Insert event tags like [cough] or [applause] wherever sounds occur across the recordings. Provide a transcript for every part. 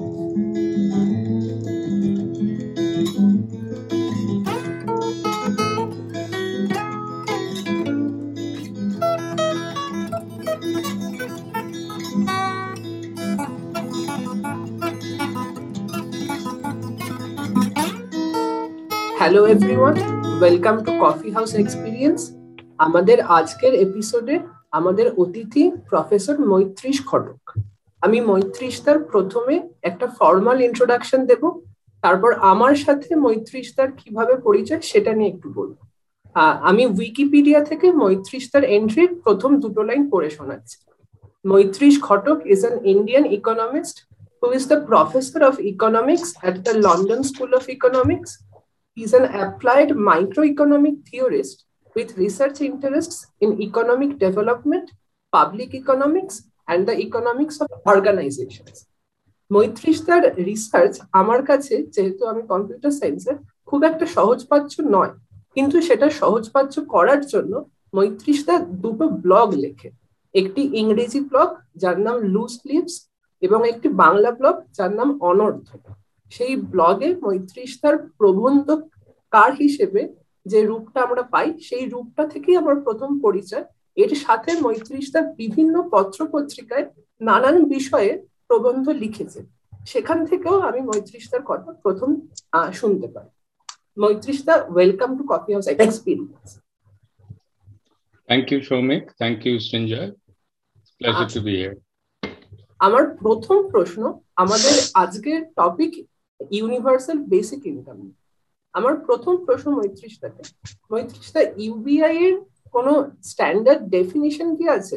Hello everyone welcome to coffee house experience আমাদের আজকের এপিসোডে আমাদের অতিথি প্রফেসর মৈত্রীশ খটক আমি মৈত্রীশ তার প্রথমে একটা ফর্মাল ইন্ট্রোডাকশন দেব তারপর আমার সাথে মৈত্রীশ তার কীভাবে পরিচয় সেটা নিয়ে একটু বলব আমি উইকিপিডিয়া থেকে মৈত্রীশ তার এন্ট্রির প্রথম দুটো লাইন পড়ে শোনাচ্ছি Maitreesh Ghatak is an Indian economist who is the professor of economics at the London School of Economics He's an applied microeconomic theorist with research interests in economic development, public economics, and the economics of organizations. Maitreesh তার research আমার কাছে, যেহেতু আমি computer সায়েন্সের খুব একটা সহজপাচ্য নয়। কিন্তু সেটা সহজপাচ্য করার জন্য মৈত্রিশ তার দুটো ব্লগ লেখে। একটি ইংরেজি ব্লগ যার নাম লুজ লিভস এবং একটি বাংলা ব্লগ যার নাম অনর্থ। সেই ব্লগে মৈত্রীশ তার প্রবন্ধ কার হিসেবে যে রূপটা আমরা পাই, সেই রূপটা থেকেই আমার প্রথম পরিচয় এর সাথে মৈত্রীশ তার বিভিন্ন পত্র পত্রিকায় নানান বিষয়ে প্রবন্ধ লিখেছে। সেখান থেকেও আমি মৈত্রীশ তার কথা প্রথম শুনতে পাই। Maitreesh da welcome to coffee house experience thank you Soumik thank you Sanjay pleasure to be here আমার প্রথম প্রশ্ন আমাদের আজকের টপিক ইউনিভার্সাল বেসিক ইনকাম আমার প্রথম প্রশ্ন মৈত্রিশটাকে মৈত্রিশটা ইউবিআই এর কোন স্ট্যান্ডার্ড ডেফিনিশন কি আছে?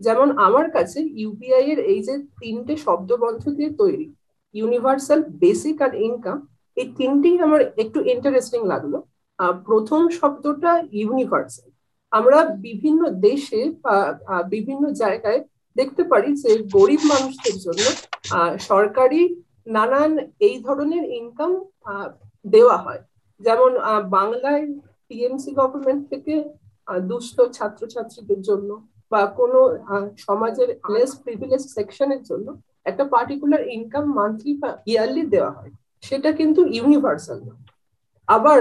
যেমন আমার কাছে ইউপিআই এর এই যে তিনটে শব্দবন্ধ দিয়ে তৈরি ইউনিভার্সাল বেসিক আর ইনকাম এই তিনটেই আমার একটু ইন্টারেস্টিং লাগল। প্রথম শব্দটা ইউনিভার্সাল আমরা বিভিন্ন দেশে বিভিন্ন জায়গায় দেখতে পারি যে গরিব মানুষদের জন্য সরকারি নানান এই ধরনের ইনকাম দেওয়া হয়। যেমন বাংলায় টিএমসি গভর্নমেন্ট থেকে দুস্থ ছাত্রছাত্রীদের জন্য বা কোনো সমাজের লেস প্রিভিলেজ সেকশনের জন্য একটা পার্টিকুলার ইনকাম মান্থলি বা ইয়ারলি দেওয়া হয়। সেটা কিন্তু ইউনিভার্সাল না। আবার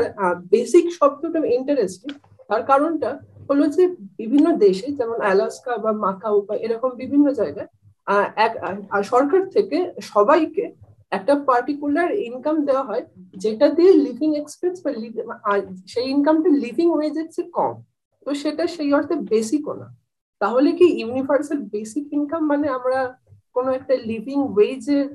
বেসিক শব্দটা ইন্টারেস্টিং তার কারণটা হলো যে বিভিন্ন দেশে যেমন অ্যালাস্কা বা মাকাউ বা এরকম বিভিন্ন জায়গায় এক সরকার থেকে সবাইকে একটা পার্টিকুলার ইনকাম দেওয়া হয় যেটা দিয়ে লিভিং এক্সপেন্স বা সেই ইনকামটা লিভিং ওয়েজের চেয়ে কম। তো সেটা সেই অর্থে বেসিকও না। তাহলে কি ইউনিভার্সাল বেসিক ইনকাম মানে আমরা কোনো একটা লিভিং ওয়েজের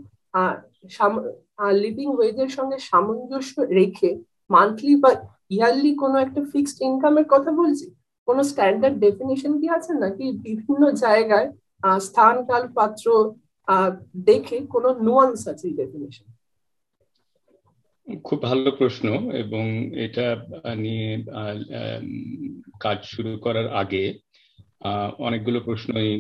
লিভিং ওয়েজের সঙ্গে সামঞ্জস্য রেখে মান্থলি বা ইয়ারলি কোনো একটা ফিক্সড ইনকামের কথা বলছি? কোনো স্ট্যান্ডার্ড ডেফিনেশন কি আছে? নাকি বিভিন্ন জায়গায় স্থান কাল পাত্র দেখে কোনো নুয়ান্স আছে এই ডেফিনেশন খুব ভালো প্রশ্ন এবং এটা নিয়ে কাজ শুরু করার আগে অনেকগুলো প্রশ্নই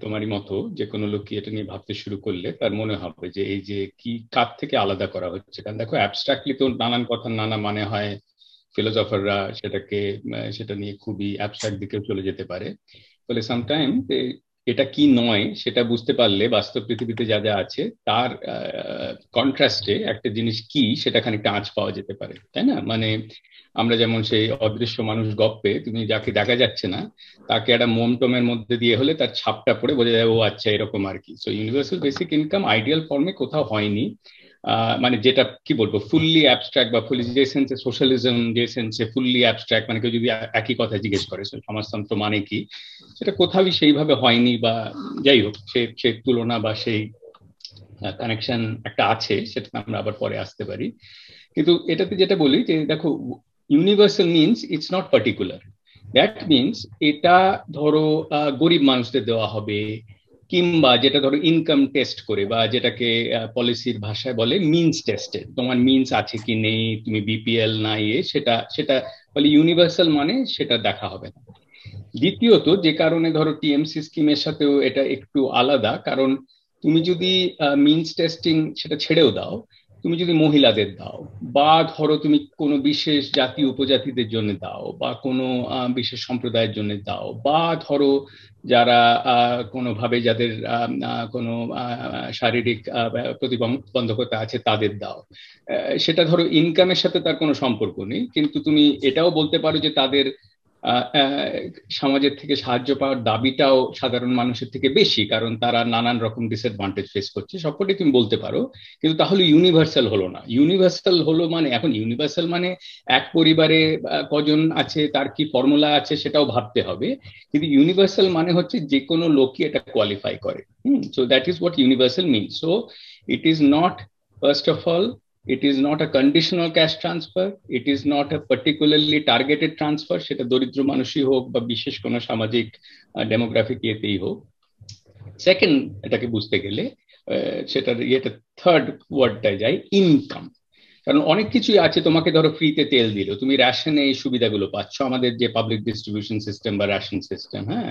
তোমারই মতো যে কোনো লোক এটা নিয়ে ভাবতে শুরু করলে তার মনে হবে যে এই যে কি, কার থেকে আলাদা করা হচ্ছে? কারণ দেখো অ্যাবস্ট্রাক্টলি তো নানান কথা নানা মানে হয় ফিলোসফাররা সেটাকে সেটা নিয়ে খুবই অ্যাবস্ট্রাক্ট দিকেও চলে যেতে পারে। ফলে সামটাইম এটা কি নয়, সেটা বুঝতে পারলে বাস্তব পৃথিবীতে যা যা আছে, তার কন্ট্রাস্টে একটা জিনিস কি, সেটা খানিকটা আঁচ পাওয়া যেতে পারে, তাই না? মানে আমরা যেমন সেই অদৃশ্য মানুষ গপ্পে, তুমি যাকে দেখা যাচ্ছে না, তাকে একটা মোমটমের মধ্যে দিয়ে হলে তার ছাপটা পড়ে বোঝা যায়, ও আচ্ছা এরকম আর কি। So universal basic income ideal ফর্মে কোথাও হয়নি। মানে যেটা কি বলব ফুললি অ্যাবস্ট্রাক্ট বা ফুলি যে সেন্সে সোশ্যালিজম যে সেন্সে ফুললি অ্যাবস্ট্রাক্ট মানে কেউ যদি একই কথা জিজ্ঞেস করে সমাজতন্ত্র মানে কি, সেটা কোথাওই সেইভাবে হয়নি বা যাই হোক, সে সেই তুলনা বা সেই কানেকশন একটা আছে, সেটা আমরা আবার পরে আসতে পারি। কিন্তু এটাতে যেটা বলি যে, দেখো universal means it's not particular that means এটা ধরো গরিব মানুষদের দেওয়া হবে কিংবা যেটা ধরো ইনকাম টেস্ট করে বা যেটাকে পলিসির ভাষায় বলে মিনস টেস্টে তোমার মিনস আছে কি নেই, তুমি বিপিএল না ইয়ে সেটা সেটা বলে ইউনিভার্সাল মানে সেটা দেখা হবে না। দ্বিতীয়ত, যে কারণে ধরো টিএমসি স্কিমের সাথেও এটা একটু আলাদা, কারণ তুমি যদি মিনস টেস্টিং সেটা ছেড়েও দাও তুমি যদি মহিলাদের দাও, বা ধরো তুমি কোনো বিশেষ জাতি উপজাতিদের জন্য দাও, বা কোনো বিশেষ সম্প্রদায়ের জন্য দাও, বা ধরো যারা কোনোভাবে যাদের কোনো শারীরিক প্রতিবন্ধকতা আছে তাদের দাও। সেটা ধরো ইনকামের সাথে তার কোনো সম্পর্ক নেই, কিন্তু তুমি এটাও বলতে পারো যে তাদের সমাজের থেকে সাহায্য পাওয়ার দাবিটাও সাধারণ মানুষের থেকে বেশি, কারণ তারা নানান রকম ডিসঅ্যাডভান্টেজ ফেস করছে। সবকটাই তুমি বলতে পারো, কিন্তু তাহলে ইউনিভার্সাল হলো না। ইউনিভার্সাল হলো মানে এখন ইউনিভার্সাল মানে এক পরিবারে কজন আছে, তার কি ফর্মুলা আছে সেটাও ভাবতে হবে। কিন্তু ইউনিভার্সাল মানে হচ্ছে যে কোনো লোকই এটা কোয়ালিফাই করে। হুম so that is what universal mean so it is not first of all it is not a conditional cash transfer. It is not a particularly targeted transfer. সেটা দরিদ্র মানুষই হোক বা বিশেষ কোনো সামাজিক ডেমোগ্রাফিক ইয়েতেই হোক। সেকেন্ড এটাকে বুঝতে গেলে সেটার ইয়েটা থার্ড ওয়ার্ডটায় যায় ইনকাম কারণ অনেক কিছুই আছে, তোমাকে ধরো ফ্রিতে তেল দিল। তুমি রেশনে এই সুবিধাগুলো পাচ্ছ। আমাদের যে পাবলিক ডিস্ট্রিবিউশন সিস্টেম বা রেশন সিস্টেম হ্যাঁ?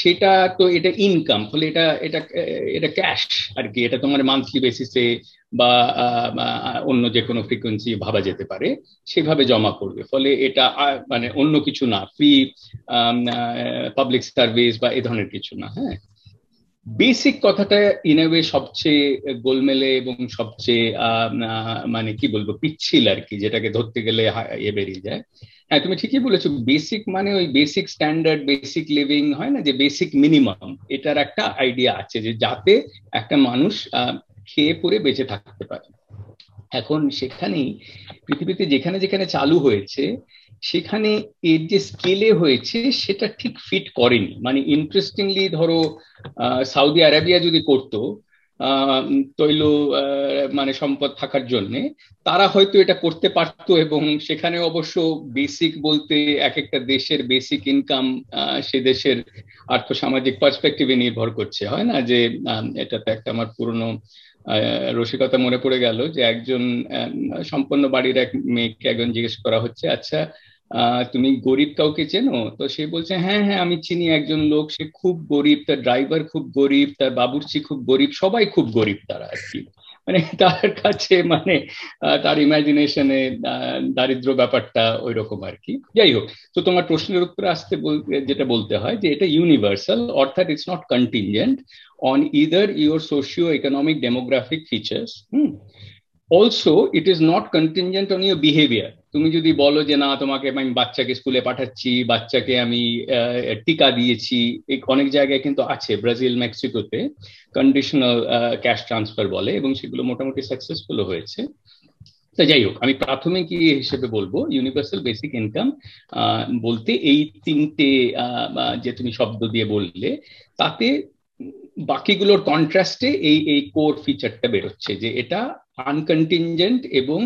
সেটা তো এটা ইনকাম ফলে এটা এটা এটা ক্যাশ আর কি এটা তোমার মান্থলি বেসিসে বা অন্য যে কোনো ফ্রিকোয়েন্সি ভাবা যেতে পারে, সেভাবে জমা করবে। ফলে এটা মানে অন্য কিছু না ফ্রি পাবলিক সার্ভিস বা এ ধরনের কিছু না হ্যাঁ? বেসিক কথাটা ইন ওয়ে সবচেয়ে গোলমেলে এবং সবচেয়ে মানে কি বলব, পিচ্ছিল আর কি, যেটাকে ধরতে গেলে এ বেরিয়ে যায়। হ্যাঁ তুমি ঠিকই বলেছ বেসিক মানে ওই বেসিক স্ট্যান্ডার্ড বেসিক লিভিং হয় না, যে বেসিক মিনিমাম এটার একটা আইডিয়া আছে যে যাতে একটা মানুষ খেয়ে পরে বেঁচে থাকতে পারে। এখন সেখানেই পৃথিবীতে যেখানে যেখানে চালু হয়েছে, সেখানে এর যে স্কেলে হয়েছে, সেটা ঠিক ফিট করেনি। মানে ইন্টারেস্টিংলি ধরো সৌদি আরাবিয়া যদি করতো তৈল মানে সম্পদ থাকার জন্যে, তারা হয়তো এটা করতে পারতো এবং সেখানে অবশ্য বেসিক বলতে এক একটা দেশের বেসিক ইনকাম সে দেশের আর্থসামাজিক পার্সপেক্টিভে নির্ভর করছে। হয় না যে এটাতে একটা আমার পুরনো রসিকতা মনে পড়ে গেল যে একজন সম্পন্ন বাড়ির এক মেয়েকে একজন জিজ্ঞেস করা হচ্ছে আচ্ছা তুমি গরিব কাউকে চেনো? তো সে বলছে হ্যাঁ হ্যাঁ আমি চিনি একজন লোক, সে খুব গরিব, তার ড্রাইভার খুব গরিব, তার বাবুর্চি খুব গরিব, সবাই খুব গরিব তারা আর কি। মানে তার কাছে মানে তার ইমাজিনেশনে দারিদ্র ব্যাপারটা ওই রকম আর কি। যাই হোক, তো তোমার প্রশ্নের উত্তরে আসতে যেটা বলতে হয় যে এটা ইউনিভার্সাল অর্থাৎ it's not contingent on either your socio economic demographic features hmm? Also it is not contingent on your behaviour তুমি যদি বলো যে, না, তোমাকে আমি বাচ্চাকে স্কুলে পাঠাচ্ছি, বাচ্চাকে আমি টিকা দিয়েছি। অনেক জায়গায় কিন্তু আছে, ব্রাজিল, মেক্সিকোতে কন্ডিশনাল ক্যাশ ট্রান্সফার বলে এবং সেগুলো মোটামুটি সাকসেসফুল হয়েছে। তা যাই হোক, আমি প্রাথমিক হিসেবে বলব ইউনিভার্সাল বেসিক ইনকাম বলতে এই তিনটে যে তুমি শব্দ দিয়ে বললে, তাতে বাকিগুলোর কন্ট্রাস্টে এই এই কোর ফিচারটা বেরোচ্ছে যে এটা আনকন্টিনজেন্ট এবং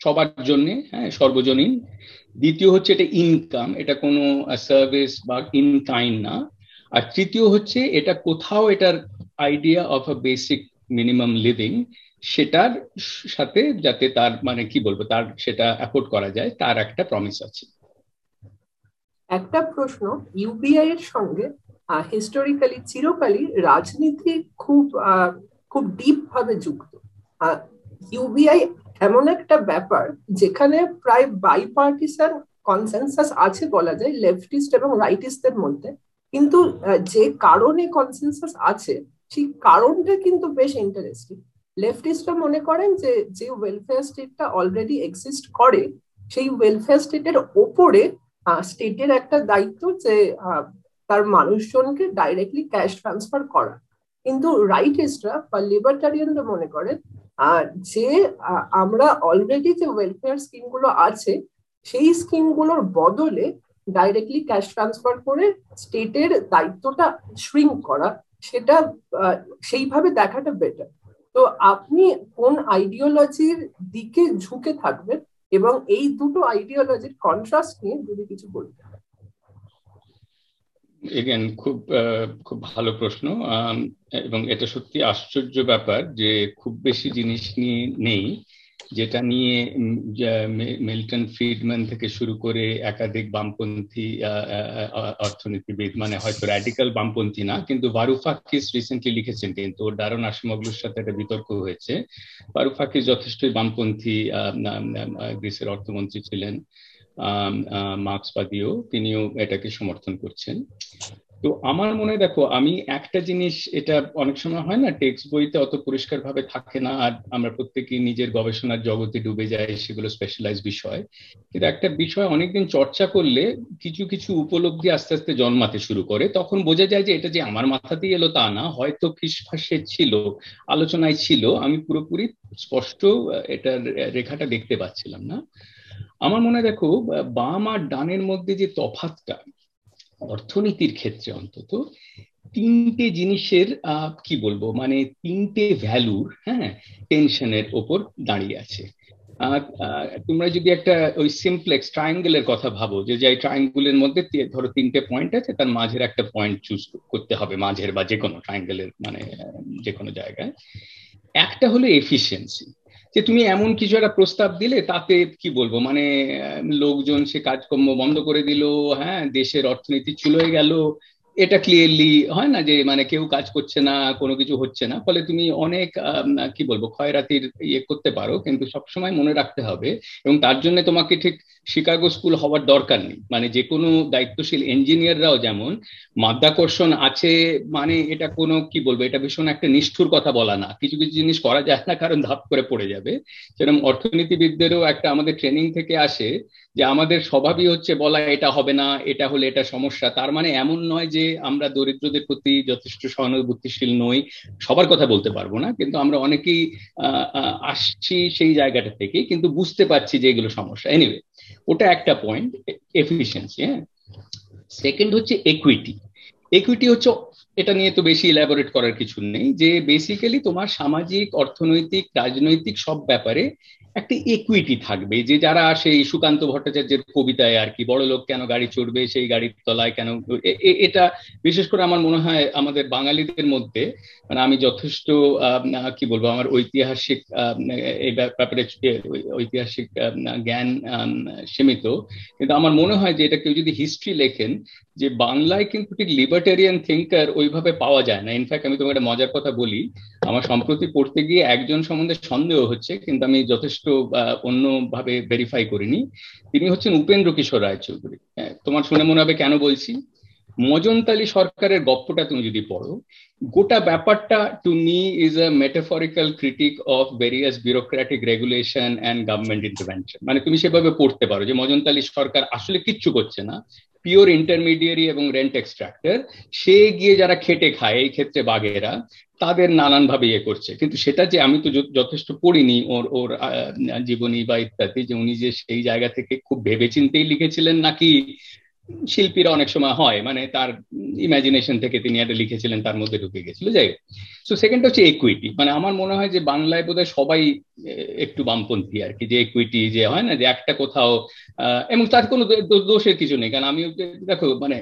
সবার জন্য হ্যাঁ সর্বজনীন। দ্বিতীয় হচ্ছে এটা ইনকাম এটা কোনো সার্ভিস বা ইন কাইন্ড না। আর তৃতীয় হচ্ছে এটা কোথাও এটার idea of a basic minimum living সেটার সাথে যাতে তার মানে কি বলব, তার সেটা অ্যাফোর্ড করা যায়, তার একটা প্রমিস আছে। একটা প্রশ্ন ইউপিআই এর সঙ্গে হিস্টোরিক্যালি চিরকালই রাজনীতি খুব খুব ডিপ ভাবে যুক্ত। ইউবিআই এমন একটা ব্যাপার যেখানে প্রায় বাই বাইপার্টিসান কনসেনসাস আছে বলা যায় লেফটিস্ট এবং রাইটিস্টদের মধ্যে। কিন্তু যে কারণে কনসেনসাস আছে, সেই কারণটা কিন্তু বেশ ইন্টারেস্টিং লেফটিস্টরা মনে করেন যে যে ওয়েলফেয়ার স্টেটটা অলরেডি এক্সিস্ট করে, সেই ওয়েলফেয়ার স্টেটের ওপরে স্টেটের একটা দায়িত্ব যে তার মানুষজনকে ডাইরেক্টলি ক্যাশ ট্রান্সফার করা। কিন্তু রাইটিস্টরা বা লিবার্টারিয়ানরা মনে করেন যে আমরা অলরেডি যে ওয়েলফেয়ার স্কিমগুলো আছে, সেই স্কিমগুলোর বদলে ডাইরেক্টলি ক্যাশ ট্রান্সফার করে স্টেটের দায়িত্বটা শ্রিঙ্ক করা, সেটা সেইভাবে দেখাটা বেটার তো আপনি কোন আইডিওলজির দিকে ঝুঁকে থাকবেন এবং এই দুটো আইডিওলজির কন্ট্রাস্ট নিয়ে যদি কিছু বলতে এগেন খুব খুব ভালো প্রশ্ন। এবং এটা সত্যি আশ্চর্য ব্যাপার যে খুব বেশি জিনিস নিয়ে নেই, যেটা নিয়ে মিল্টন ফ্রিডম্যান থেকে শুরু করে একাধিক বামপন্থী অর্থনীতিবিদ মানে হয়তো র্যাডিক্যাল বামপন্থী না, কিন্তু বারুফাকিস রিসেন্টলি লিখেছেন কিন্তু, ওর দারুণ আসমগলুর সাথে একটা বিতর্ক হয়েছে। বারুফাকিস যথেষ্টই বামপন্থী গ্রিসের অর্থমন্ত্রী ছিলেন। মার্ক্সবাদীও তিনিও এটাকে সমর্থন করছেন। তো আমার মনে দেখো, আমি একটা জিনিস, এটা অনেক সময় হয় না, টেক্সট বইতে অত পরিষ্কার ভাবে থাকে না, আর আমরা প্রত্যেকেই নিজের গবেষণার জগতে ডুবে যাই, সেগুলো স্পেশালাইজ বিষয়। কিন্তু একটা বিষয়, অনেকদিন চর্চা করলে কিছু কিছু উপলব্ধি আস্তে আস্তে জন্মাতে শুরু করে। তখন বোঝা যায় যে, এটা যে আমার মাথাতেই এলো তা না, হয়তো ফিসফাসে ছিল, আলোচনায় ছিল, আমি পুরোপুরি স্পষ্ট এটার রেখাটা দেখতে পাচ্ছিলাম না। আমার মনে দেখো, বাম আর ডানের মধ্যে যে তফাতটা, অর্থনীতির ক্ষেত্রে অন্তত, তিনটে জিনিসের কি বলব মানে তিনটে ভ্যালুর হ্যাঁ টেনশনের ওপর দাঁড়িয়ে আছে। তোমরা যদি একটা ওই সিমপ্লেক্স ট্রায়াঙ্গেলের কথা ভাবো, যে যে ট্রায়াঙ্গুলের মধ্যে ধরো তিনটে পয়েন্ট আছে, তার মাঝের একটা পয়েন্ট চুজ করতে হবে, মাঝের বা যে কোনো ট্রায়াঙ্গেলের মানে যে কোনো জায়গায়। একটা হলো এফিসিয়েন্সি যে তুমি এমন কিছু একটা প্রস্তাব দিলে তাতে কি বলব? মানে লোকজন সে কাজকর্ম বন্ধ করে দিল হ্যাঁ দেশের অর্থনীতি চুলোয় গেল এটা ক্লিয়ারলি হয় না যে মানে কেউ কাজ করছে না, কোনো কিছু হচ্ছে না। ফলে তুমি অনেক কি বলব, ক্ষয়রাতির ইয়ে করতে পারো, কিন্তু সবসময় মনে রাখতে হবে এবং তার জন্য তোমাকে ঠিক শিকাগো স্কুল হওয়ার দরকার নেই। মানে যে কোনো দায়িত্বশীল ইঞ্জিনিয়াররাও যেমন, মাধ্যাকর্ষণ আছে মানে এটা কোনো, কি বলব, এটা ভীষণ একটা নিষ্ঠুর কথা বলা না। কিছু কিছু জিনিস করা যায় না, কারণ ধাপ করে পড়ে যাবে। সেরকম অর্থনীতিবিদদেরও একটা আমাদের ট্রেনিং থেকে আসে যে আমাদের স্বভাবই হচ্ছে বলা এটা হবে না, এটা হলে এটা সমস্যা। তার মানে এমন নয় যে আমরা দরিদ্রদের প্রতি যথেষ্ট সহানুভূতিশীল নই, সবার কথা বলতে পারব না, কিন্তু আমরা অনেকেই আসছি সেই জায়গাটা থেকে কিন্তু বুঝতে পারছি যে এগুলো সমস্যা। এনিওয়ে ওটা একটা পয়েন্ট এফিসিয়েন্সি হ্যাঁ? সেকেন্ড হচ্ছে একুইটি একুইটি হচ্ছে, এটা নিয়ে তো বেশি ইলাবোরেট করার কিছু নেই, যে বেসিক্যালি তোমার সামাজিক, অর্থনৈতিক, রাজনৈতিক সব ব্যাপারে একটা ইকুইটি থাকবে। যে যারা সেই সুকান্ত ভট্টাচার্যের কবিতায় আর কি, বড় লোক কেন গাড়ি চড়বে, সেই গাড়ির তলায় কেন এটা বিশেষ করে আমার মনে হয় আমাদের বাঙালিদের মধ্যে মানে আমি যথেষ্ট কি বলব, আমার ঐতিহাসিক এই ব্যাপারে ঐতিহাসিক জ্ঞান সীমিত। কিন্তু আমার মনে হয় যে এটা কেউ যদি হিস্ট্রি লেখেন যে বাংলায় কিন্তু ঠিক লিবার্টেরিয়ান থিঙ্কার ওইভাবে পাওয়া যায় না। ইনফ্যাক্ট আমি তোমাকে একটা মজার কথা বলি। আমার সম্প্রতি পড়তে গিয়ে একজন সম্বন্ধে সন্দেহ হচ্ছে কিন্তু আমি যথেষ্ট অন্যভাবে ভেরিফাই করিনি। তিনি হচ্ছেন উপেন্দ্র কিশোর রায়চৌধুরী। হ্যাঁ, তোমার শুনে মনে হবে কেন বলছি? মজনতালি সরকারের গপ্পটা তুমি যদি পড়ো, গোটা ব্যাপারটা to me is a metaphorical critique of various bureaucratic regulation and government intervention মানে তুমি সেভাবে পড়তে পারো যে মজনতালি সরকার আসলে কিচ্ছু করছে না পিওর ইন্টারমিডিয়ারি এবং রেন্ট এক্সট্রাক্টর সে গিয়ে যারা খেটে খায়, এই ক্ষেত্রে বাঘেরা, তাদের নানানভাবে ইয়ে করছে। কিন্তু সেটা যে আমি তো যথেষ্ট পড়িনি ওর ওর জীবনী বা ইত্যাদি, যে উনি যে সেই জায়গা থেকে খুব ভেবেচিন্তেই লিখেছিলেন নাকি শিল্পীরা অনেক সময় হয় মানে তার ইমাজিনেশন থেকে তিনি একটা লিখেছিলেন, তার মধ্যে ঢুকে গেছিল, যাই সো সেকেন্ড হচ্ছে ইকুইটি মানে আমার মনে হয় যে বাংলায় বোধহয় সবাই একটু বামপন্থী আর কি, যে ইকুইটি যে হয় না, যে একটা কোথাও এবং তার কোনো দোষের কিছু নেই। কারণ আমিও দেখো মানে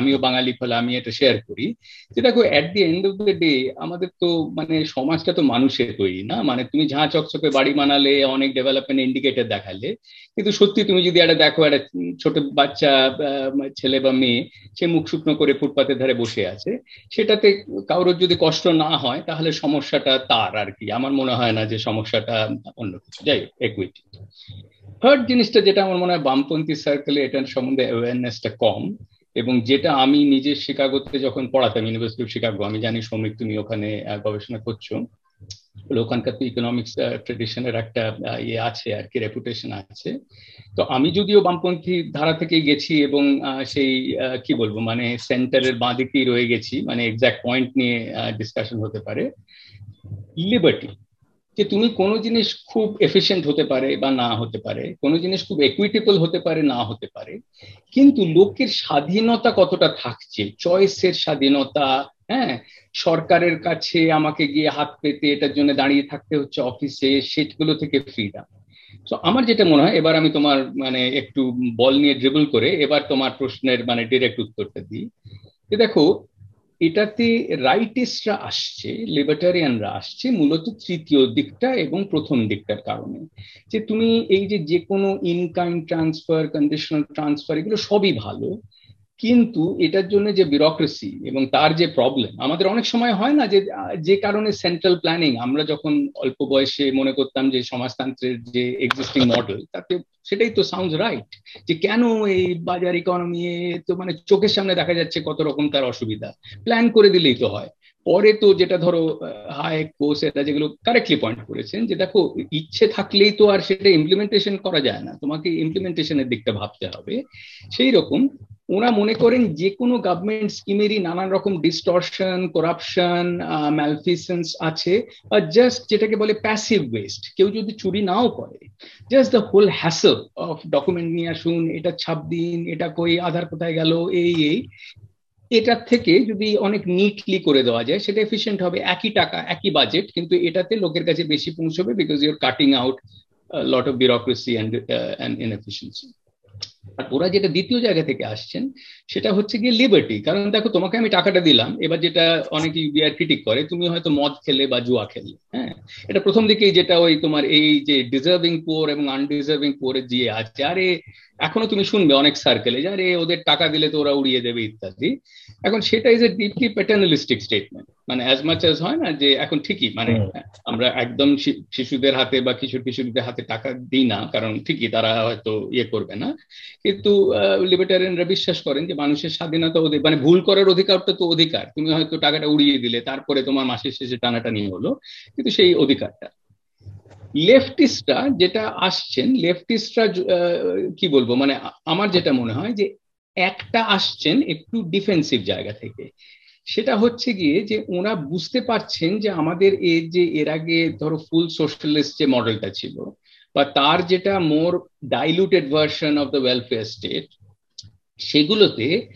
আমিও বাঙালি ফলে আমি এটা শেয়ার করি যে, দেখো at the end of the day আমাদের তো মানে সমাজটা তো মানুষের তৈরি, না? মানে তুমি ঝাঁ চকচকে বাড়ি বানালে, অনেক ডেভেলপমেন্ট ইন্ডিকেটর দেখালে, কিন্তু সত্যি তুমি যদি একটা, দেখো, একটা ছোট বাচ্চা ছেলে বা মেয়ে, সে মুখ শুকনো করে ফুটপাতের ধারে বসে আছে, সেটাতে কারোর যদি কষ্ট না হয়, তাহলে সমস্যাটা তার আর কি। আমার মনে হয় না যে সমস্যাটা অন্য কিছু। যাই হোক একুইটি থার্ড জিনিসটা যেটা আমার মনে হয় বামপন্থী সার্কেলে এটার সম্বন্ধে অ্যাওয়ারনেসটা কম, এবং যেটা আমি নিজে শিকাগোতে যখন পড়াতাম ইউনিভার্সিটি অফ শিকাগো আমি জানি শ্রমিক তুমি ওখানে গবেষণা করছ। ওখানকার তো ইকোনমিক্স ট্রেডিশনের একটা ইয়ে আছে আর কি রেপুটেশন আছে। তো আমি যদিও বামপন্থী ধারা থেকে গেছি এবং সেই কি বলব মানে সেন্টারের বাঁ দিকেই রয়ে গেছি মানে এক্সাক্ট পয়েন্ট নিয়ে ডিসকাশন হতে পারে। লিবার্টি যে তুমি কোনো জিনিস খুব এফিসিয়েন্ট হতে পারে বা না হতে পারে, কোনো জিনিস খুব একুইটেবল হতে পারে, না হতে পারে, কিন্তু লোকের স্বাধীনতা কতটা থাকছে চয়েসের স্বাধীনতা হ্যাঁ সরকারের কাছে আমাকে গিয়ে হাত পেতে, এটার জন্য দাঁড়িয়ে থাকতে হচ্ছে অফিসে সেটগুলো থেকে ফ্রিডম তো আমার যেটা মনে হয়, এবার আমি তোমার মানে একটু বল নিয়ে ড্রিবল করে এবার তোমার প্রশ্নের মানে ডিরেক্ট উত্তরটা দিই। যে দেখো, এটাতে রাইটিস্টরা আসছে লিবার্টারিয়ানরা আসছে মূলত তৃতীয় দিকটা এবং প্রথম দিকটার কারণে। যে তুমি এই যে যে কোনো ইনকাম ট্রান্সফার কন্ডিশনাল ট্রান্সফার এগুলো সবই ভালো। কিন্তু এটার জন্য যে বিউরোক্রেসি এবং তার যে প্রবলেম আমাদের অনেক সময় হয় না যে যে কারণে সেন্ট্রাল প্ল্যানিং আমরা যখন অল্প বয়সে মনে করতাম যে সমাজতান্ত্রের যে এক্সিস্টিং মডেল তাতে সেটাই তো সাউন্ড রাইট যে কেন এই বাজার ইকোনমি তো মানে চোখের সামনে দেখা যাচ্ছে কত রকম তার অসুবিধা। প্ল্যান করে দিলেই তো হয়। পরে তো যেটা ধরো হাই কোর্স এটা যেগুলো কারেক্টলি পয়েন্ট করেছেন যে দেখো, ইচ্ছে থাকলেই তো আর সেটা ইমপ্লিমেন্টেশন করা যায় না। তোমাকে ইমপ্লিমেন্টেশনের দিকটা ভাবতে হবে। সেই রকম ওরা মনে করেন যে কোনো গভর্নমেন্ট স্কিমেরই নানান রকম ডিস্টর্শন করাপশন ম্যালফিসেন্স আছে। আর জাস্ট যেটাকে বলে প্যাসিভ ওয়েস্ট কেউ যদি চুরি নাও করে just the whole hassle of document নিয়ে আসুন, এটা ছাপ দিন, এটা কই, আধার কোথায় গেল, এই এই। এটার থেকে যদি অনেক নিটলি করে দেওয়া যায়, সেটা এফিসিয়েন্ট হবে। একই টাকা, একই বাজেট কিন্তু এটাতে লোকের কাছে বেশি পৌঁছবে because your cutting out lot of bureaucracy and and inefficiency আর ওরা যেটা দ্বিতীয় জায়গা থেকে আসছেন সেটা হচ্ছে গিয়ে লিবার্টি কারণ দেখো তোমাকে আমি টাকাটা দিলাম এবার যেটা অনেকে ইউবিআর ক্রিটিক করে তুমি হয়তো মদ খেলে বা জুয়া খেলে হ্যাঁ? এটা প্রথম দিকেই যেটা ওই তোমার এই যে ডিজার্ভিং পোর এবং আনডিজার্ভিং পোরের যে আছে আরে এখনও তুমি শুনবে অনেক সার্কেলে যে আরে ওদের টাকা দিলে তো ওরা উড়িয়ে দেবে ইত্যাদি। এখন সেটা is a deeply paternalistic statement মানে অ্যাজ মাচ অ্যাজ হয় না যে এখন ঠিকই মানে আমরা একদম শিশুদের হাতে বা কিশোর কিশোরীদের হাতে টাকা দিই না কারণ ঠিকই তারা হয়তো ইয়ে করবে না। কিন্তু লিবার্টারিয়ানরা বিশ্বাস করেন যে মানুষের স্বাধীনতা মানে ভুল করার অধিকারটা তো অধিকার। তুমি হয়তো টাকাটা উড়িয়ে দিলে, তারপরে তোমার মাসের শেষে টানাটানি হলো, কিন্তু সেই অধিকারটা। লেফটিস্টরা যেটা আসছেন, লেফটিস্টরা কি বলব মানে আমার যেটা মনে হয় যে একটা আসছেন একটু ডিফেন্সিভ জায়গা থেকে। সেটা হচ্ছে গিয়ে যে ওরা বুঝতে পারছেন যে আমাদের এই যে এর আগে ধরো ফুল সোশ্যালিস্ট যে মডেলটা ছিল, বা তার যেটা more diluted version of the welfare state সেগুলোতে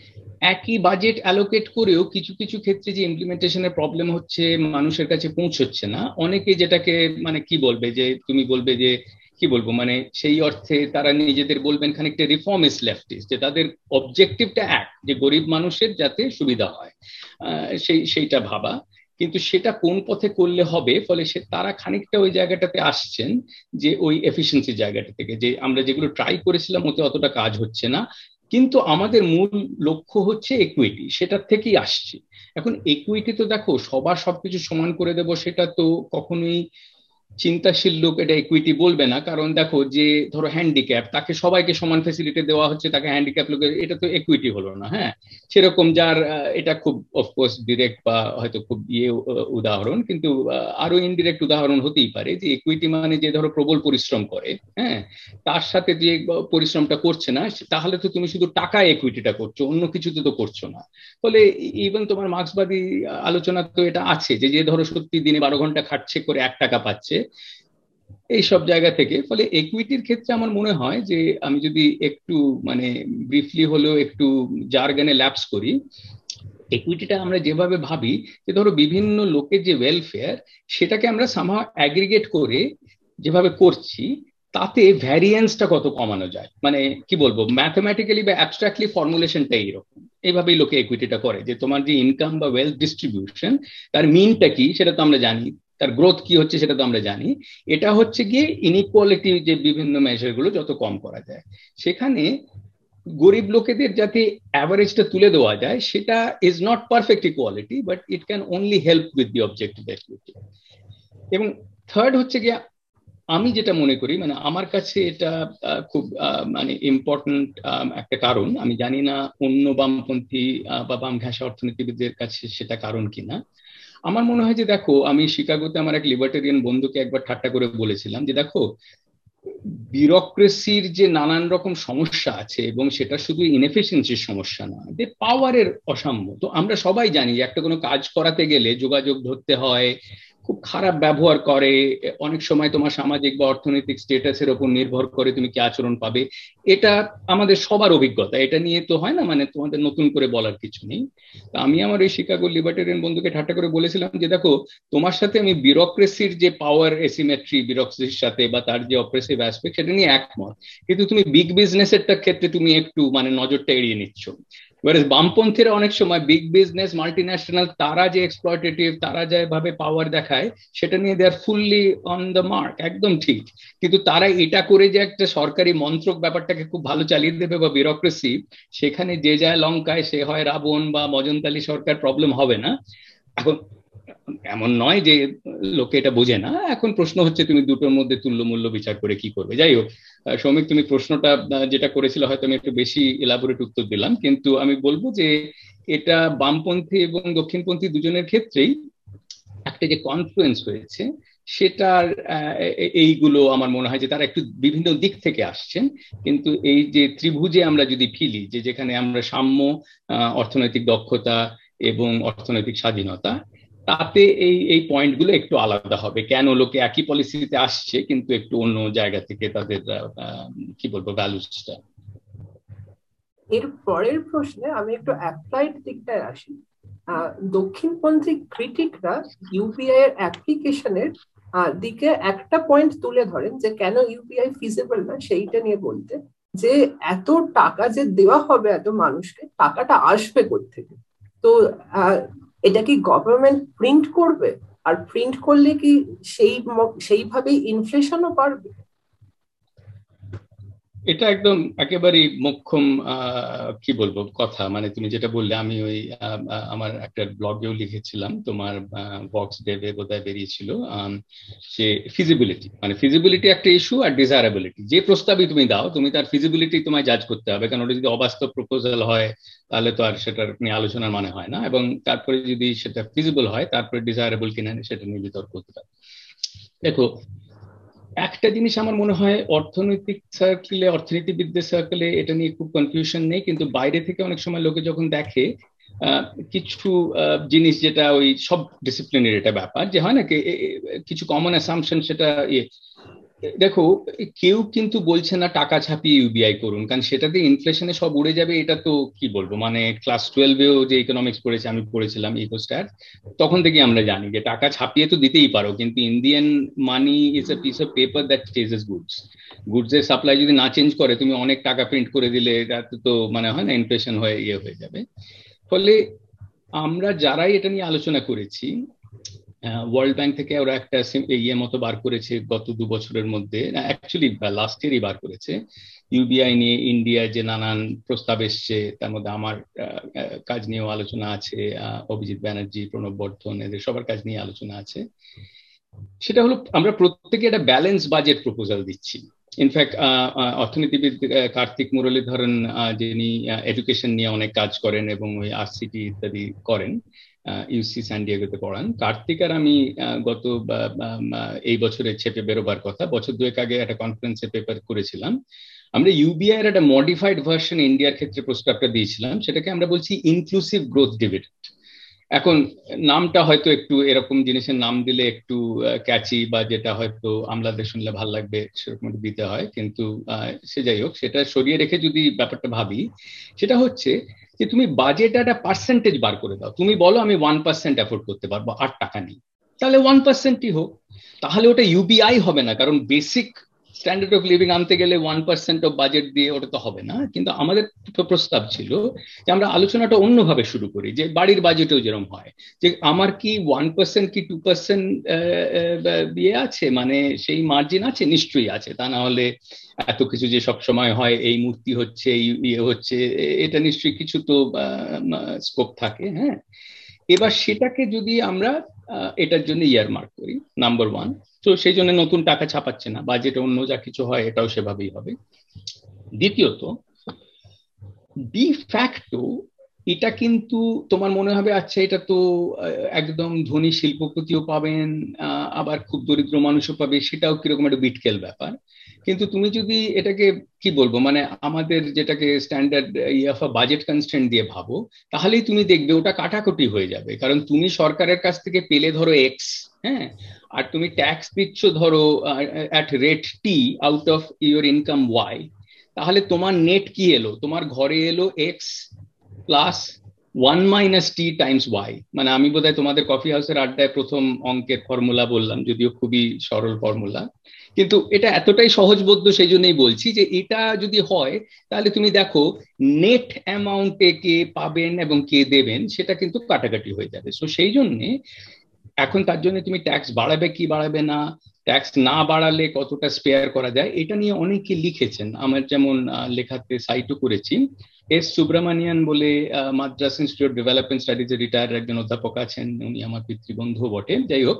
একই বাজেট অ্যালোকেট করেও কিছু কিছু ক্ষেত্রে যে ইমপ্লিমেন্টেশনের প্রবলেম হচ্ছে, মানুষের কাছে পৌঁছচ্ছে না। অনেকে যেটাকে মানে কি বলবে যে, তুমি বলবে যে, কি বলব মানে সেই অর্থে তারা নিজেদের বলবেন খানিকটা রিফর্মিস্ট লেফটিস্ট যে তাদের অবজেক্টিভটা এক, যে গরিব মানুষের যাতে সুবিধা হয়। সেই, সেইটা ভাবা। কিন্তু সেটা কোন পথে করলে হবে, ফলে সে, তারা খানিকটা ওই জায়গাটাতে আসছেন, যে ওই এফিসিয়েন্সি জায়গাটা থেকে, যে আমরা যেগুলো ট্রাই করেছিলাম, ওতে অতটা কাজ হচ্ছে না। কিন্তু আমাদের মূল লক্ষ্য হচ্ছে একুইটি সেটার থেকেই আসছে। এখন একুইটি তো দেখো, সবার সবকিছু সমান করে দেব, সেটা তো কখনোই চিন্তাশীল লোক এটা ইকুইটি বলবে না। কারণ দেখো যে ধরো হ্যান্ডিক্যাপ তাকে সবাইকে সমান ফেসিলিটি দেওয়া হচ্ছে, তাকে হ্যান্ডিক্যাপ লোকের, এটা তো ইকুইটি হলো না হ্যাঁ? সেরকম যার এটা খুব অফকোর্স ডিরেক্ট বা হয়তো খুব ইয়ে উদাহরণ, কিন্তু আরও ইনডিরেক্ট উদাহরণ হতেই পারে যে ইকুইটি মানে যে ধরো প্রবল পরিশ্রম করে হ্যাঁ? তার সাথে যে পরিশ্রমটা করছে না তাহলে তো তুমি শুধু টাকা ইকুইটিটা করছ, অন্য কিছুতে তো করছ না। ফলে ইভেন তোমার মার্ক্সবাদী আলোচনা তো এটা আছে যে যে ধরো সত্যি দিনে বারো ঘণ্টা খাটছে করে এক টাকা পাচ্ছে এই সব জায়গা থেকে। ফলে একুইটির ক্ষেত্রে আমার মনে হয় যে, আমি যদি একটু মানে ব্রিফলি হলেও একটু জার্গানে ল্যাপস করি একুইটিটা আমরা যেভাবে ভাবি যে, ধরো বিভিন্ন লোকের যে ওয়েলফেয়ার সেটাকে আমরা সামহা অ্যাগ্রিগেট করে যেভাবে করছি, তাতে ভ্যারিয়েন্সটা কত কমানো যায়? মানে কি বলব ম্যাথমেটিক্যালি বা অ্যাবস্ট্রাক্টলি ফর্মুলেশনটা এইরকম। এইভাবেই লোকে ইকুইটিটা করে যে, তোমার যে ইনকাম বা ওয়েলথ ডিস্ট্রিবিউশন তার মিনটা কি, সেটা তো আমরা জানি। তার গ্রোথ কি হচ্ছে সেটা তো আমরা জানি। এটা হচ্ছে গিয়ে ইনইকুয়ালিটি যে বিভিন্ন মেজারগুলো যত কম করা যায়। সেখানে গরিব লোকেদের যাতে অ্যাভারেজটা তুলে দেওয়া যায়, সেটা is not perfect equality but it can only help with the objective equity এবং থার্ড হচ্ছে গিয়ে আমি যেটা মনে করি মানে আমার কাছে এটা খুব মানে ইম্পর্টেন্ট একটা কারণ। আমি জানি না অন্য বামপন্থী বা বাম ঘাসা অর্থনীতিবিদদের কাছে সেটা কারণ কিনা। আমার মনে হয় যে দেখো, আমি শিকাগোতে আমার এক লিবার্টেরিয়ান বন্ধুকে একবার ঠাট্টা করে বলেছিলাম যে দেখো বিউরোক্রেসির যে নানান রকম সমস্যা আছে এবং সেটা শুধু ইনএফিসিয়েন্সির সমস্যা না যে পাওয়ারের অসাম্য। তো আমরা সবাই জানি যে একটা কোনো কাজ করাতে গেলে যোগাযোগ ধরতে হয় খুব খারাপ ব্যবহার করে, অনেক সময় তোমার সামাজিক বা অর্থনৈতিক স্টেটাসের ওপর নির্ভর করে তুমি কি আচরণ পাবে। এটা আমাদের সবার অভিজ্ঞতা, এটা নিয়ে তো হয় না মানে তোমাদের নতুন করে বলার কিছু নেই। তা আমি আমার এই শিকাগো লিবার্টেরিয়ান বন্ধুকে ঠাট্টা করে বলেছিলাম যে, দেখো, তোমার সাথে আমি বিউরোক্রেসির যে পাওয়ার এসিমেট্রি বিউরোক্রেসির সাথে বা তার যে অপ্রেসিভ অ্যাসপেক্ট সেটা নিয়ে একমত। কিন্তু তুমি বিগ বিজনেসেরটা ক্ষেত্রে তুমি একটু মানে নজরটা এড়িয়ে নিচ্ছ। এবারে বামপন্থীরা অনেক সময় বিগ বিজনেস মাল্টি ন্যাশনাল তারা যে এক্সপ্লয়টেটিভ তারা যেভাবে পাওয়ার দেখায়, সেটা নিয়ে they are fully on the mark একদম ঠিক। কিন্তু তারা এটা করে যে একটা সরকারি মন্ত্রক ব্যাপারটাকে খুব ভালো চালিয়ে দেবে বা বিউরোক্রেসি সেখানে যে যায় লঙ্কায় সে হয় রাবণ বা মজনতালি সরকার প্রবলেম হবে না। এখন, এমন নয় যে লোকে এটা বোঝে না। এখন প্রশ্ন হচ্ছে, তুমি দুটোর মধ্যে তুল্য মূল্য বিচার করে কি করবে? যাই হোক সৌমিক, তুমি প্রশ্নটা যেটা করেছিল, হয়তো আমি একটু বেশি এলাবোরেট উত্তর দিলাম, কিন্তু আমি বলব যে এটা বামপন্থী এবং দক্ষিণপন্থী দুজনের ক্ষেত্রেই একটা যে কনফ্লুয়েন্স হয়েছে, সেটার এইগুলো আমার মনে হয় যে তারা একটু বিভিন্ন দিক থেকে আসছেন, কিন্তু এই যে ত্রিভুজে আমরা যদি ফিলি, যে যেখানে আমরা সাম্য অর্থনৈতিক দক্ষতা এবং অর্থনৈতিক স্বাধীনতা তাতে এই এই পয়েন্টগুলো একটু আলাদা হবে। কেন লোকে একই পলিসিতে আসছে, কিন্তু একটু অন্য জায়গা থেকে তাদের কি বলব ভ্যালুসটা এর পরের প্রশ্নে আমি একটু অ্যাপ্লাইড দিকটায় আসি। দক্ষিণপন্থী ক্রিটিকরা ইউপিআই এর অ্যাপ্লিকেশনের দিকে একটা পয়েন্ট তুলে ধরেন যে কেন ইউপিআই ফিজিবল না, সেইটা নিয়ে বলতে, যে এত টাকা যে দেওয়া হবে এত মানুষকে, টাকাটা আসবে থেকে তো এটা কি গভর্নমেন্ট প্রিন্ট করবে? আর প্রিন্ট করলে কি সেই সেইভাবেই ইনফ্লেশনও বাড়বে? এটা একদম একেবারেই মোক্ষম কি বলব, কথা। মানে তুমি যেটা বললে, আমি ওই আমার একটা ব্লগেও লিখেছিলাম, তোমার বক্স ডেভে বোধহয় বেরিয়েছিল সে ফিজিবিলিটি মানে ফিজিবিলিটি একটা ইস্যু আর ডিজায়ারেবিলিটি যে প্রস্তাবই তুমি দাও, তুমি তার ফিজিবিলিটি তোমায় জাজ করতে হবে, কারণ ওটা যদি অবাস্তব প্রপোজাল হয় তাহলে তো আর সেটার নিয়ে আলোচনার মানে হয় না এবং তারপরে যদি সেটা ফিজিবল হয়, তারপরে ডিজায়ারেবল কিনা সেটা নিয়ে বিতর্ক হতে পারে। দেখো, একটা জিনিস আমার মনে হয় অর্থনৈতিক সার্কেলে অর্থনীতিবিদদের সার্কেলে এটা নিয়ে খুব কনফিউশন নেই, কিন্তু বাইরে থেকে অনেক সময় লোকে যখন দেখে কিছু জিনিস যেটা ওই সব ডিসিপ্লিনের এটা ব্যাপার যে হয় না কিছু কমন অ্যাসামশন সেটা ইয়ে দেখো, কেউ কিন্তু বলছে না টাকা ছাপিয়ে ইউবিআই করুন, কারণ সেটাতে ইনফ্লেশনে সব উড়ে যাবে, এটা তো কি বলব? মানে ক্লাস টুয়েলভেও যে ইকোনমিক্স পড়েছে, আমি পড়েছিলাম ইকোস্ট্যাট তখন থেকে আমরা জানি যে টাকা ছাপিয়ে তো দিতেই পারো, কিন্তু Indian money is a piece of paper that chases goods goods এর সাপ্লাই যদি না চেঞ্জ করে, তুমি অনেক টাকা প্রিন্ট করে দিলে তাতে তো মানে হয় না ইনফ্লেশন হয়ে ইয়ে হয়ে যাবে। ফলে আমরা যারাই এটা নিয়ে আলোচনা করেছি ওয়ার্ল্ড ব্যাংক থেকে ওরা একটা ইয়ে মতো বার করেছে গত দু বছরের মধ্যে। অ্যাকচুয়ালি লাস্ট ইয়ারই বার করেছে। ইউবিআই নিয়ে ইন্ডিয়ায় যে নানান প্রস্তাব এসছে, তার মধ্যে আমার কাজ নিয়েও আলোচনা আছে অভিজিৎ ব্যানার্জি, প্রণব বর্ধন, এদের সবার কাজ নিয়ে আলোচনা আছে। সেটা হলো, আমরা প্রত্যেকে একটা ব্যালেন্স বাজেট প্রপোজাল দিচ্ছি। ইনফ্যাক্ট অর্থনীতিবিদ কার্তিক মুরলীধরন যিনি এডুকেশন নিয়ে অনেক কাজ করেন এবং ওই আরসিটি ইত্যাদি করেন। ইউসি স্যান্ডিয়াগোতে পড়ান। কার্তিক আর আমি গত এই বছরের ছেপে বেরোবার কথা। বছর দুয়েক আগে একটা কনফারেন্সে পেপার করেছিলাম। আমরা ইউবিআই এর একটা মডিফাইড ভার্সন ইন্ডিয়ার ক্ষেত্রে প্রস্তাবটা দিয়েছিলাম। সেটাকে আমরা বলছি ইনক্লুসিভ গ্রোথ ডিভিডেন্ড এখন, নামটা হয়তো একটু এরকম জিনিসের নাম দিলে একটু ক্যাচি বা যেটা হয়তো আমলাদের শুনলে ভালো লাগবে, সেরকম দিতে হয়। কিন্তু সে যাই হোক, সেটা সরিয়ে রেখে যদি ব্যাপারটা ভাবি, সেটা হচ্ছে যে তুমি বাজেট একটা পার্সেন্টেজ বার করে দাও। তুমি বলো আমি ওয়ান পার্সেন্ট অ্যাফোর্ড করতে পারব, আর টাকা নেই। তাহলে ওয়ান পার্সেন্টই হোক। তাহলে ওটা ইউবিআই হবে না, কারণ বেসিক স্ট্যান্ডার্ড অফ লিভিং আনতে গেলে ওয়ান পার্সেন্ট অফ বাজেট দিয়ে ওটা তো হবে না। কিন্তু আমাদের প্রস্তাব ছিল যে আমরা আলোচনাটা অন্যভাবে শুরু করি, যে বাড়ির বাজেটেও যেরকম হয়। যে আমার কি ওয়ান পার্সেন্ট কি টু পার্সেন্ট ইয়ে আছে? মানে সেই মার্জিন আছে? নিশ্চয়ই আছে। তা না হলে এত কিছু যে সব সময় হয়, এই মূর্তি হচ্ছে, এই ইয়ে হচ্ছে এটা নিশ্চয়ই কিছু তো স্কোপ থাকে হ্যাঁ? এবার সেটাকে যদি আমরা এটার জন্য ইয়ার মার্ক করি নাম্বার ওয়ান তো সেই জন্য নতুন টাকা ছাপাচ্ছে না। বা যেটা অন্য যা কিছু হয়, এটাও সেভাবেই হবে। দ্বিতীয়ত ডি ফ্যাক্টো এটা কিন্তু তোমার মনে হবে আচ্ছা এটা তো একদম ধনী শিল্পপতিও পাবেন আবার খুব দরিদ্র মানুষও পাবে, সেটাও কীরকম একটা বিটকেল ব্যাপার। কিন্তু তুমি যদি এটাকে কি বলব মানে আমাদের যেটাকে স্ট্যান্ডার্ড ইয়াফা বাজেট কনস্ট্যান্ট দিয়ে ভাবো, তাহলেই তুমি দেখবে ওটা কাটাকুটি হয়ে যাবে। কারণ তুমি সরকারের কাছ থেকে পেলে ধরো এক্স হ্যাঁ? আর তুমি ট্যাক্স দিচ্ছ ধরো at rate T out of your income Y তাহলে তোমার নেট কি এলো? তোমার ঘরে এলো X plus one minus T times Y মানে আমি বোধহয় তোমাদের কফি হাউসের আড্ডায় প্রথম অঙ্কের ফর্মুলা বললাম, যদিও খুবই সরল ফর্মুলা কিন্তু এটা এতটাই সহজবোধ্য সেই জন্যই বলছি যে এটা যদি হয়, তাহলে তুমি দেখো নেট অ্যামাউন্টে কে পাবেন এবং কে দেবেন, সেটা কিন্তু কাটাকাটি হয়ে যাবে। সো সেই জন্যে এখন তার জন্য তুমি ট্যাক্স বাড়াবে কি বাড়াবে না ট্যাক্স না বাড়ালে কতটা স্পেয়ার করা যায়, এটা নিয়ে অনেকে লিখেছেন। আমার যেমন লেখাতে সাইটও করেছি। এস সুব্রমণিয়ান বলে মাদ্রাস ইনস্টিটিউট ডেভেলপমেন্ট স্টাডিজের রিটায়ার একজন অধ্যাপক আছেন, উনি আমার পিতৃবন্ধু বটে, যাই হোক।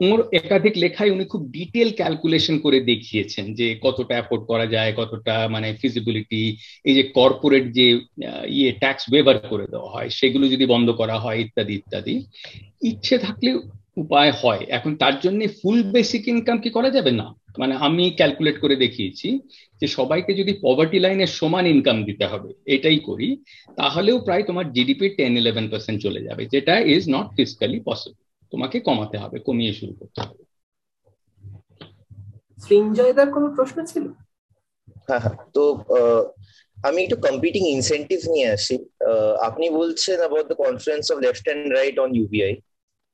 ওর একাধিক লেখায় উনি খুব ডিটেল ক্যালকুলেশন করে দেখিয়েছেন যে কতটা অ্যাফোর্ড করা যায়, কতটা মানে ফিজিবিলিটি এই যে কর্পোরেট যে ইয়ে ট্যাক্স ওয়েভার করে দেওয়া হয়, সেগুলো যদি বন্ধ করা হয়, ইত্যাদি ইত্যাদি। ইচ্ছে থাকলে উপায় হয়। এখন তার জন্য ফুল বেসিক ইনকাম কি করা যাবে? না। মানে আমি ক্যালকুলেট করে দেখিয়েছি যে সবাইকে যদি পভার্টি লাইনের সমান ইনকাম দিতে হবে এটাই করি তাহলেও প্রায় তোমার জিডিপি টেন ইলেভেন পার্সেন্ট চলে যাবে যেটা ইজ নট ফিজিক্যালি পসিবল তোমাকে কমাতে হবে কমিয়ে শুরু করতে হবে। সৃঞ্জয়দার কোনো প্রশ্ন ছিল? হ্যাঁ হ্যাঁ। তো আমি একটু কম্পিটিং ইনসেন্টিভ নিয়ে আসি। আপনি বলছেন about the conference of left and right on UBI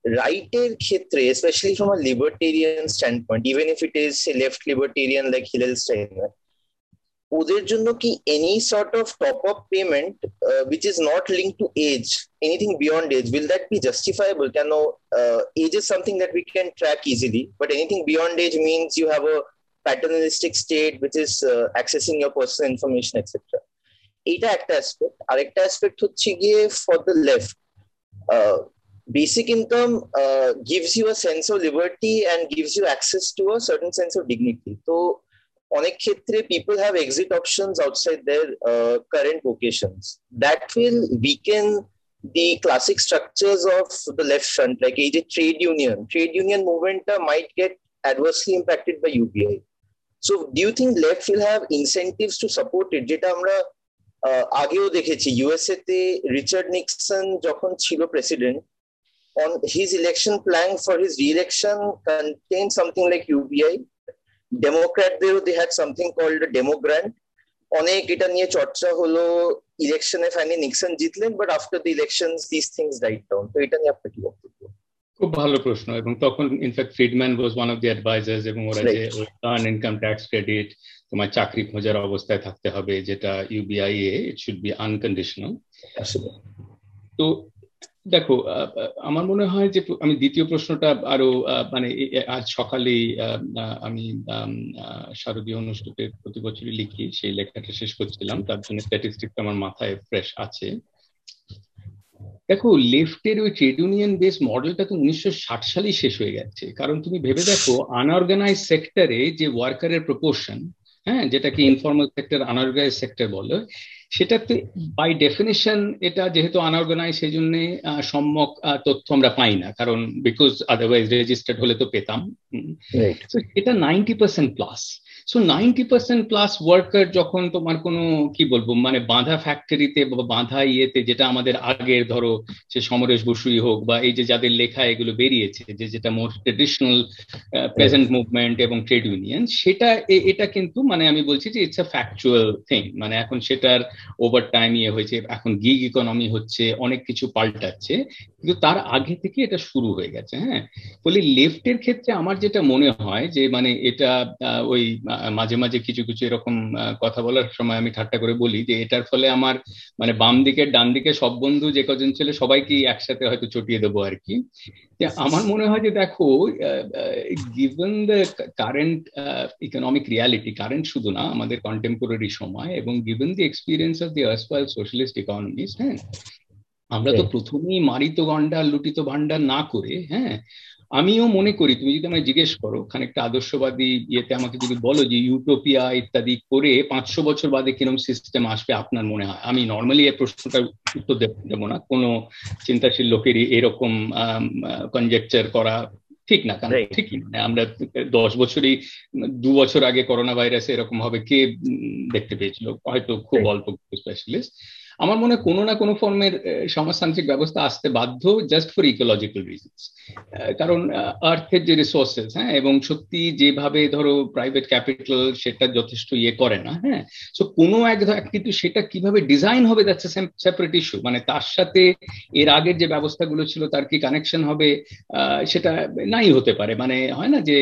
রাইটের ক্ষেত্রে specially from a libertarian standpoint even if it is left libertarian like Hillel Steiner ওদের জন্য কি any sort of top up payment which is not link to age anything beyond age will that be justifiable কেন age is something that we can track easily but anything beyond age means you have a paternalistic state which is accessing your personal information etcetera এইটা একটা aspect আরেকটা aspect হচ্ছে গিয়ে for the left basic income uh, gives you a sense of liberty and gives you access to a certain sense of dignity. So, অনেক ক্ষেত্রে people have exit options outside their uh, current vocations. That will weaken the classic structures of the left front, like a trade union. Trade union movement uh, might get adversely impacted by UBI. So, do you think left will have incentives to support it? যেটা আমরা আগেও দেখেছি USA তে Richard Nixon যখন ছিল president on his election plan for his re-election contained something like UBI. Democrat there they had something called a demo grant. অনেক এটা নিয়ে চর্চা হলো ইলেকশনে ফাইনালি নিক্সন জিতলেন but after the elections this things died down তো এটা নিয়ে আপনার কি বক্তব্য? খুব ভালো প্রশ্ন এবং তখন in fact Friedman was one of the advisers এবং ওরা যে আর্ন ইনকাম ট্যাক্স ক্রেডিট তোমার চাকরি খোঁজার অবস্থায় থাকতে হবে যেটা ইউবিআই এ ইট শুড বি আনকন্ডিশনাল তো দেখো আমার মনে হয় যে আমি দ্বিতীয় প্রশ্নটা আরও মানে আজ সকালেই আমি শারদীয় অনুষ্ঠিতের প্রতি বছরই লিখি, সেই লেখাটা শেষ করছিলাম। তার জন্য স্ট্যাটিস্টিক্স আমার মাথায় ফ্রেশ আছে। দেখো লেফটের ওই ট্রেড ইউনিয়ন বেস মডেলটা তো উনিশশো ষাট সালেই শেষ হয়ে গেছে। কারণ তুমি ভেবে দেখো আনঅর্গানাইজ সেক্টরে যে ওয়ার্কারের প্রপোর্শন হ্যাঁ যেটাকে ইনফর্মাল সেক্টর আনঅর্গানাইজ সেক্টর বলে সেটাতে বাই ডেফিনেশন এটা যেহেতু আনঅর্গানাইজ সেই জন্য সম্যক তথ্য আমরা পাই না। কারণ বিকজ আদারওয়াইজ রেজিস্টার্ড হলে তো পেতাম। এটা ninety percent plus so ninety percent plus worker যখন তোমার কোনো কি বলব মানে বাঁধা ফ্যাক্টরিতে বা বাঁধা ইয়েতে যেটা আমাদের আগের ধরো সে সমরেশ বসুই হোক বা এই যে যাদের লেখা এগুলো বেরিয়েছে যে যেটা মোর ট্রেডিশনাল প্রেজেন্ট মুভমেন্ট এবং ট্রেড ইউনিয়ন সেটা এটা কিন্তু মানে আমি বলছি যে ইটস আ ফ্যাকচুয়াল থিং মানে এখন সেটার ওভার টাইম ইয়ে হয়েছে এখন গিগ ইকোনমি হচ্ছে অনেক কিছু পাল্টাচ্ছে কিন্তু তার আগে থেকে এটা শুরু হয়ে গেছে হ্যাঁ? ফলে লেফটের ক্ষেত্রে আমার যেটা মনে হয় যে মানে এটা ওই মাঝে মাঝে কিছু কিছু এরকম কথা বলার সময় আমি ঠাট্টা করে বলি যে এটার ফলে আমার মানে বাম দিকে ডান দিকে সব বন্ধু যে কজন ছিল সবাইকে একসাথে হয়তো চটিয়ে দেবো আর কি। আমার মনে হয় যে দেখো given the current economic reality current শুধু না আমাদের কন্টেম্পোরারি সময় এবং given the experience of the erstwhile socialist economies হ্যাঁ? আমরা তো প্রথমেই মারিত গন্ডার লুটিত ভান্ডার না করে হ্যাঁ? আমিও মনে করি তুমি যদি আমায় জিজ্ঞেস করো খানিকটা আদর্শবাদী ইয়েতে আমাকে যদি বলো যে ইউটোপিয়া ইত্যাদি করে পাঁচশো বছর বাদে কিরম সিস্টেম আসবে আপনার মনে হয়? আমি নর্মালি এই প্রশ্নটার উত্তর দেবো না। কোনো চিন্তাশীল লোকেরই এরকম কনজেকচার করা ঠিক না। কারণ ঠিকই মানে আমরা দশ বছরই দু বছর আগে করোনা ভাইরাস এরকম হবে কে দেখতে পেয়েছিল? হয়তো খুব অল্প স্পেশালিস্ট আমার মনে হয় কোনো না কোনো ফর্মের সমাজতান্ত্রিক ব্যবস্থা আসতে বাধ্য জাস্ট ফর ইকোলজিক্যাল রিজনস কারণ আর্থের যে রিসোর্সেস হ্যাঁ এবং সত্যি যেভাবে ধরো প্রাইভেট ক্যাপিটাল সেটা যথেষ্ট ইয়ে করে না হ্যাঁ সো কোনো এক কিন্তু সেটা কীভাবে ডিজাইন হবে যাচ্ছে সেপারেট ইস্যু মানে তার সাথে এর আগের যে ব্যবস্থাগুলো ছিল তার কি কানেকশন হবে সেটা নাই হতে পারে। মানে হয় না যে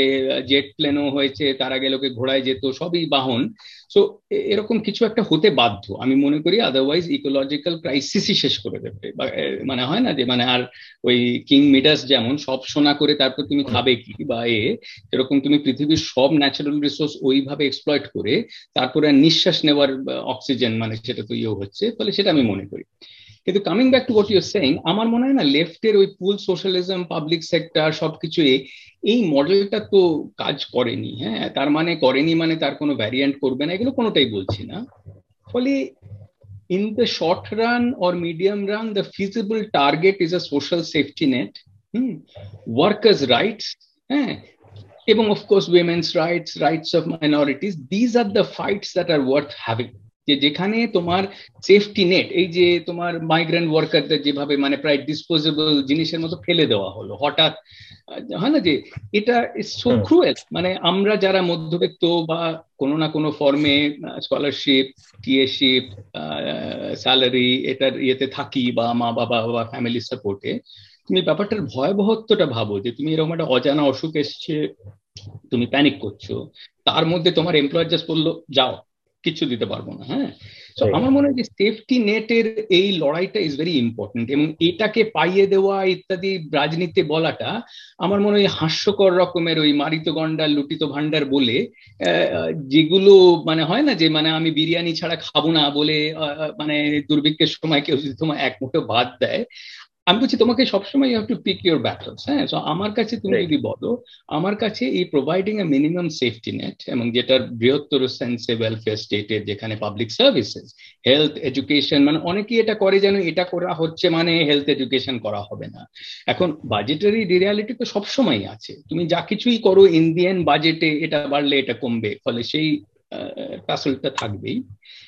জেট প্লেনও হয়েছে, তার আগে লোকে ঘোড়ায় যেত, সবই বাহন। সো এরকম কিছু একটা হতে বাধ্য। আমি মনে করি আদারওয়াইজ ইকোলজিক্যাল ক্রাইসিসই শেষ করে দেবে। মানে হয় না যে মানে আর ওই কিং মিডাস যেমন সব সোনা করে তারপর তুমি খাবে কি বা এ, এরকম তুমি পৃথিবীর সব ন্যাচারাল রিসোর্স ওইভাবে এক্সপ্লয়েট করে তারপরে নিঃশ্বাস নেওয়ার অক্সিজেন মানে সেটা তো ইয়ে হচ্ছে ফলে সেটা আমি মনে করি। কিন্তু coming back to your saying আমার মনে হয় না লেফটের ওই পুল সোশ্যালিজম পাবলিক সেক্টর সবকিছু এই মডেলটা তো কাজ করেনি হ্যাঁ? তার মানে করেনি মানে তার কোনো ভ্যারিয়েন্ট করবে না, এগুলো কোনোটাই বলছি না। ফলে in the short run or medium run the feasible target is a social safety net hmm? Workers rights হ্যাঁ? এবং of course women's rights rights of minorities these are the fights that are worth having যে যেখানে তোমার safety net এই যে তোমার migrant ওয়ার্কারদের যেভাবে মানে প্রায় ডিসপোজেবল জিনিসের মতো ফেলে দেওয়া হলো হঠাৎ হয় না যে এটা সো ক্রুয়েল মানে আমরা যারা মধ্যবিত্ত বা কোনো না কোনো ফর্মে স্কলারশিপ টিএশিপ স্যালারি এটার ইয়েতে থাকি বা মা বাবা বা ফ্যামিলি সাপোর্টে তুমি ব্যাপারটার ভয়াবহত্বটা ভাবো যে তুমি এরকম একটা অজানা অসুখ এসছে তুমি প্যানিক করছ তার মধ্যে তোমার এমপ্লয়ার জাস্ট বলল যাও। কিছু দিতে পারব না হ্যাঁ? তো আমার মনে হয় যে সেফটি নেটের এই লড়াইটা ইজ ভেরি ইম্পর্টেন্ট এবং এটাকে পাইয়ে দেওয়া ইত্যাদি রাজনীতি বলাটা আমার মনে হয় হাস্যকর রকমের ওই মারিত গন্ডার লুটিত ভান্ডার বলে যেগুলো মানে হয় না যে মানে আমি বিরিয়ানি ছাড়া খাব না বলে মানে দুর্ভিক্ষের সময় কেউ যদি তোমার এক মুঠো ভাত দেয় আমি বলছি তোমাকে সবসময় you have to pick your battles হ্যাঁ? তো আমার কাছে তুমি যদি বলো আমার কাছে এই providing a minimum safety net এবং যেটার বৃহত্তর সেন্সে ওয়েলফেয়ার স্টেটের যেখানে পাবলিক সার্ভিসেস হেলথ এডুকেশন মানে অনেকেই এটা করে যেন এটা করা হচ্ছে মানে হেলথ এডুকেশন করা হবে না। এখন বাজেটারি রিয়ালিটি তো সবসময় আছে। তুমি যা কিছুই করো ইন্ডিয়ান বাজেটে এটা বাড়লে এটা কমবে ফলে সেই টাসলটা থাকবেই।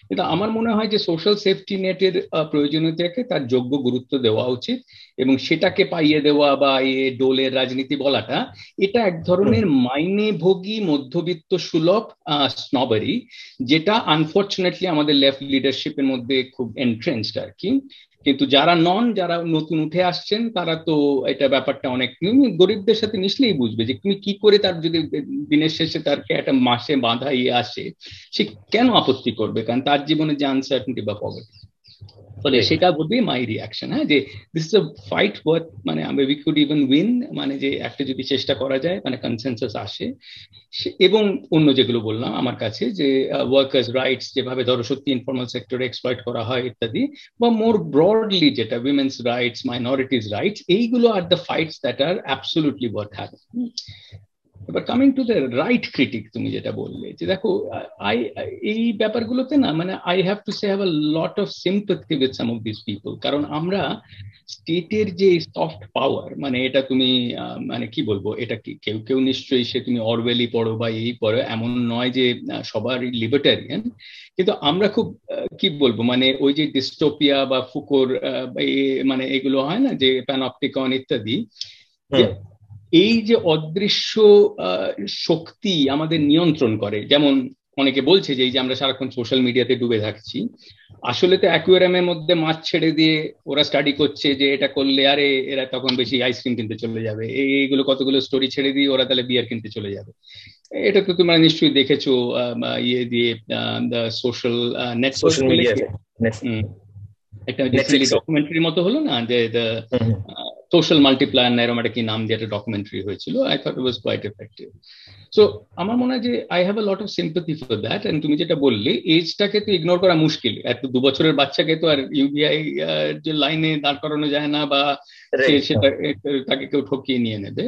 কিন্তু আমার মনে হয় যে সোশ্যাল সেফটি নেটের প্রয়োজনীয়তাকে তার যোগ্য গুরুত্ব দেওয়া উচিত এবং সেটাকে পাইয়ে দেওয়া বা এ ডোলের রাজনীতি বলাটা এটা এক ধরনের মাইনে ভোগী মধ্যবিত্ত সুলভ স্নবারি যেটা আনফর্চুনেটলি আমাদের লেফট লিডারশিপের মধ্যে খুব এন্ট্রেন্সড আর কি কিন্তু যারা নন, যারা নতুন উঠে আসছেন, তারা তো এটা ব্যাপারটা অনেক গরিবদের সাথে মিশলেই বুঝবে যে তুমি কি করে তার যদি দিনের শেষে তার একটা মাসে বাঁধা ইয়ে আসে, সে কেন আপত্তি করবে? কারণ তার জীবনে যে আনসার্টনিটি বা পভার্টি ফলে সেটা be মাই রিয়াকশন হ্যাঁ? যে this is a fight worth মানে উই কুড ইভেন উইন মানে যে একটা যদি চেষ্টা করা যায় মানে কনসেনসাস আসে। এবং অন্য যেগুলো বললাম আমার কাছে যে ওয়ার্কার্স রাইটস যেভাবে ধরো সত্যি ইনফর্মাল সেক্টরে এক্সপ্লয়েট করা হয় ইত্যাদি বা মোর ব্রডলি যেটা উইমেন্স রাইটস মাইনরিটিস রাইটস এইগুলো are the fights that are absolutely worth having এবার coming to the right critic তুমি যেটা বললে, যে দেখো আই এই ব্যাপারগুলোতে না মানে I have to say have a lot of sympathy with some of this people কারণ আমরা স্টেটের যে সফট পাওয়ার মানে এটা তুমি মানে কি বলব, এটা কি, কেউ কেউ নিশ্চয়ই সে তুমি অরওয়েলি পড়ো বা এই পড়ো, এমন নয় যে সবার লিবার্টারিয়ান কিন্তু আমরা খুব কি বলব মানে ওই যে ডিস্টোপিয়া বা ফুকোর মানে এগুলো হয় না, যে প্যানপটিকন ইত্যাদি এই যে অদৃশ্য শক্তি আমাদের নিয়ন্ত্রণ করে যেমন অনেকে বলছে যে এই যে আমরা সারাক্ষণ সোশ্যাল মিডিয়াতে ডুবে থাকছি আসলে তো অ্যাকুয়ারিয়ামের মধ্যে মাছ ছেড়ে দিয়ে ওরা স্টাডি করছে যে এটা করলে আরে এরা তখন বেশি আইসক্রিম কিনতে চলে যাবে এইগুলো কতগুলো স্টোরি ছেড়ে দিয়ে ওরা তাহলে বিয়ার কিনতে চলে যাবে। এটা তো তোমরা নিশ্চয়ই দেখেছ ইয়ে দিয়ে সোশ্যাল নেট সোশ্যাল মিডিয়া একটা ডকুমেন্টারির মতো হলো না যে সোশ্যাল মাল্টিপ্লায়ার এরকম একটা কি নাম দিয়ে একটা ডকুমেন্টারি হয়েছিল I thought was quite effective so আমার মনে হয় যে I have a lot of sympathy for that and তুমি যেটা বললে এজটাকে তো ইগনোর করা মুশকিল। এত দু বছরের বাচ্চাকে তো আর ইউবিআই যে লাইনে দাঁড় করানো যায় না বা সেটা তাকে কেউ ঠকিয়ে নিয়ে নেবে।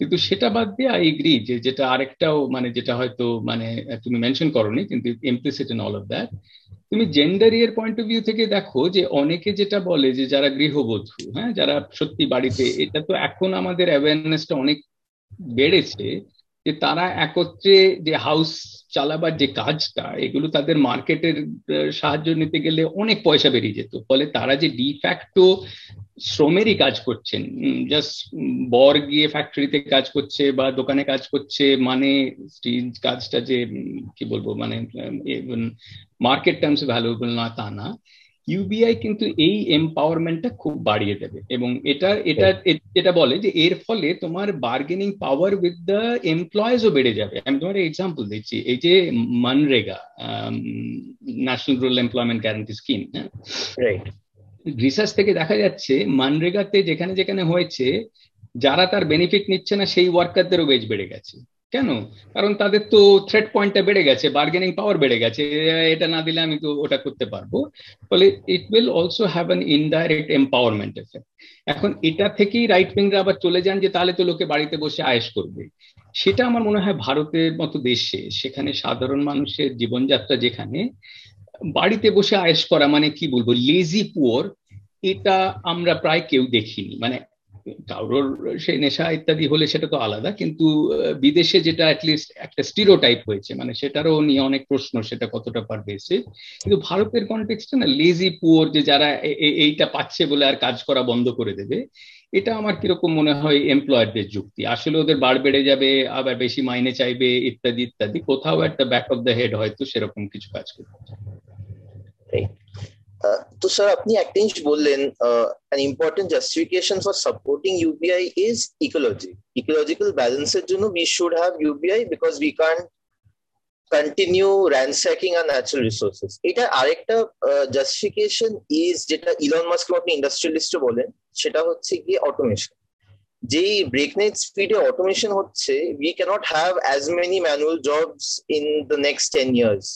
কিন্তু সেটা বাদ দিয়ে আই এগ্রি যে যেটা আরেকটাও মানে যেটা হয়তো মানে তুমি মেনশন করনি কিন্তু implicit in all of that তুমি জেন্ডার ইয়ের পয়েন্ট অফ ভিউ থেকে দেখো যে অনেকে যেটা বলে যে যারা গৃহবধূ হ্যাঁ যারা সত্যি বাড়িতে, এটা তো এখন আমাদের অ্যাওয়ারনেসটা অনেক বেড়েছে। যে তারা একত্রে যে হাউস চালাবার যে কাজটা, এগুলো তাদের মার্কেটের সাহায্য নিতে গেলে অনেক পয়সা বেরিয়ে যেত। ফলে তারা যে ডিফ্যাক্টো শ্রমেরই কাজ করছেন জাস্ট বর গিয়ে ফ্যাক্টরিতে কাজ করছে বা দোকানে কাজ করছে মানে কাজটা যে কি বলব মানে মার্কেট টার্মস ভ্যালুয়েবল না, তা না। ইউবিআই কিন্তু এই এম্পাওয়ারমেন্টটা খুব বাড়িয়ে দেবে। এবং এটা এটা যেটা বলে যে এর ফলে তোমার বার্গেনিং পাওয়ার উইথ দ্য এমপ্লয়েজও বেড়ে যাবে। আমি তোমার এক্সাম্পল দিচ্ছি। এই যে MNREGA national rural employment guarantee scheme হ্যাঁ? রিসার্চ থেকে দেখা যাচ্ছে মানরেগাতে যেখানে যেখানে হয়েছে যারা তার বেনিফিট নিচ্ছে না সেই ওয়ার্কারদেরও বেজ বেড়ে গেছে। কেন? কারণ তাদের তো থ্রেড পয়েন্টটা বেড়ে গেছে বার্গেনিং পাওয়ার বেড়ে গেছে, এটা না দিলে আমি তো ওটা করতে পারব। ফলে it will also have an indirect empowerment effect এখন এটা থেকেই রাইট উইংরা আবার চলে যান যে তাহলে তো লোকে বাড়িতে বসে আয়েস করবে। সেটা আমার মনে হয় ভারতের মতো দেশে, সেখানে সাধারণ মানুষের জীবনযাত্রা যেখানে, বাড়িতে বসে আয়েস করা মানে কি বলব? লেজি পুয়ার এটা আমরা প্রায় কেউ দেখিনি। মানে কারোর সেই নেশা ইত্যাদি হলে সেটা তো আলাদা, কিন্তু বিদেশে যেটা অ্যাটলিস্ট একটা স্টিরো টাইপ হয়েছে মানে সেটারও নিয়ে অনেক প্রশ্ন, সেটা কতটা পারবে কিন্তু ভারতের কনটেক্সটে না লেজি পুয়ার যে যারা এইটা পাচ্ছে বলে আর কাজ করা বন্ধ করে দেবে, এটা আমার কীরকম মনে হয় এমপ্লয়ারদের যুক্তি। আসলে ওদের বাড় বেড়ে যাবে, আবার বেশি মাইনে চাইবে, ইত্যাদি ইত্যাদি, কোথাও একটা ব্যাক অফ দ্য হেড হয়তো সেরকম কিছু কাজ করবে তো স্যার আপনি একটা জিনিস বললেন an important justification for supporting UBI is ecology. Ecological ব্যালেন্সের জন্য we should have UBI because we can't continue ransacking our natural resources. এটা আরেকটা জাস্টিফিকেশন ইজ যেটা ইলন মাস্ক আপনি ইন্ডাস্ট্রিয়ালিস্ট বলেন, সেটা হচ্ছে গিয়ে অটোমেশন যেই ব্রেকনেট স্পিডে অটোমেশন হচ্ছে we can't have as many manual jobs in the next ten years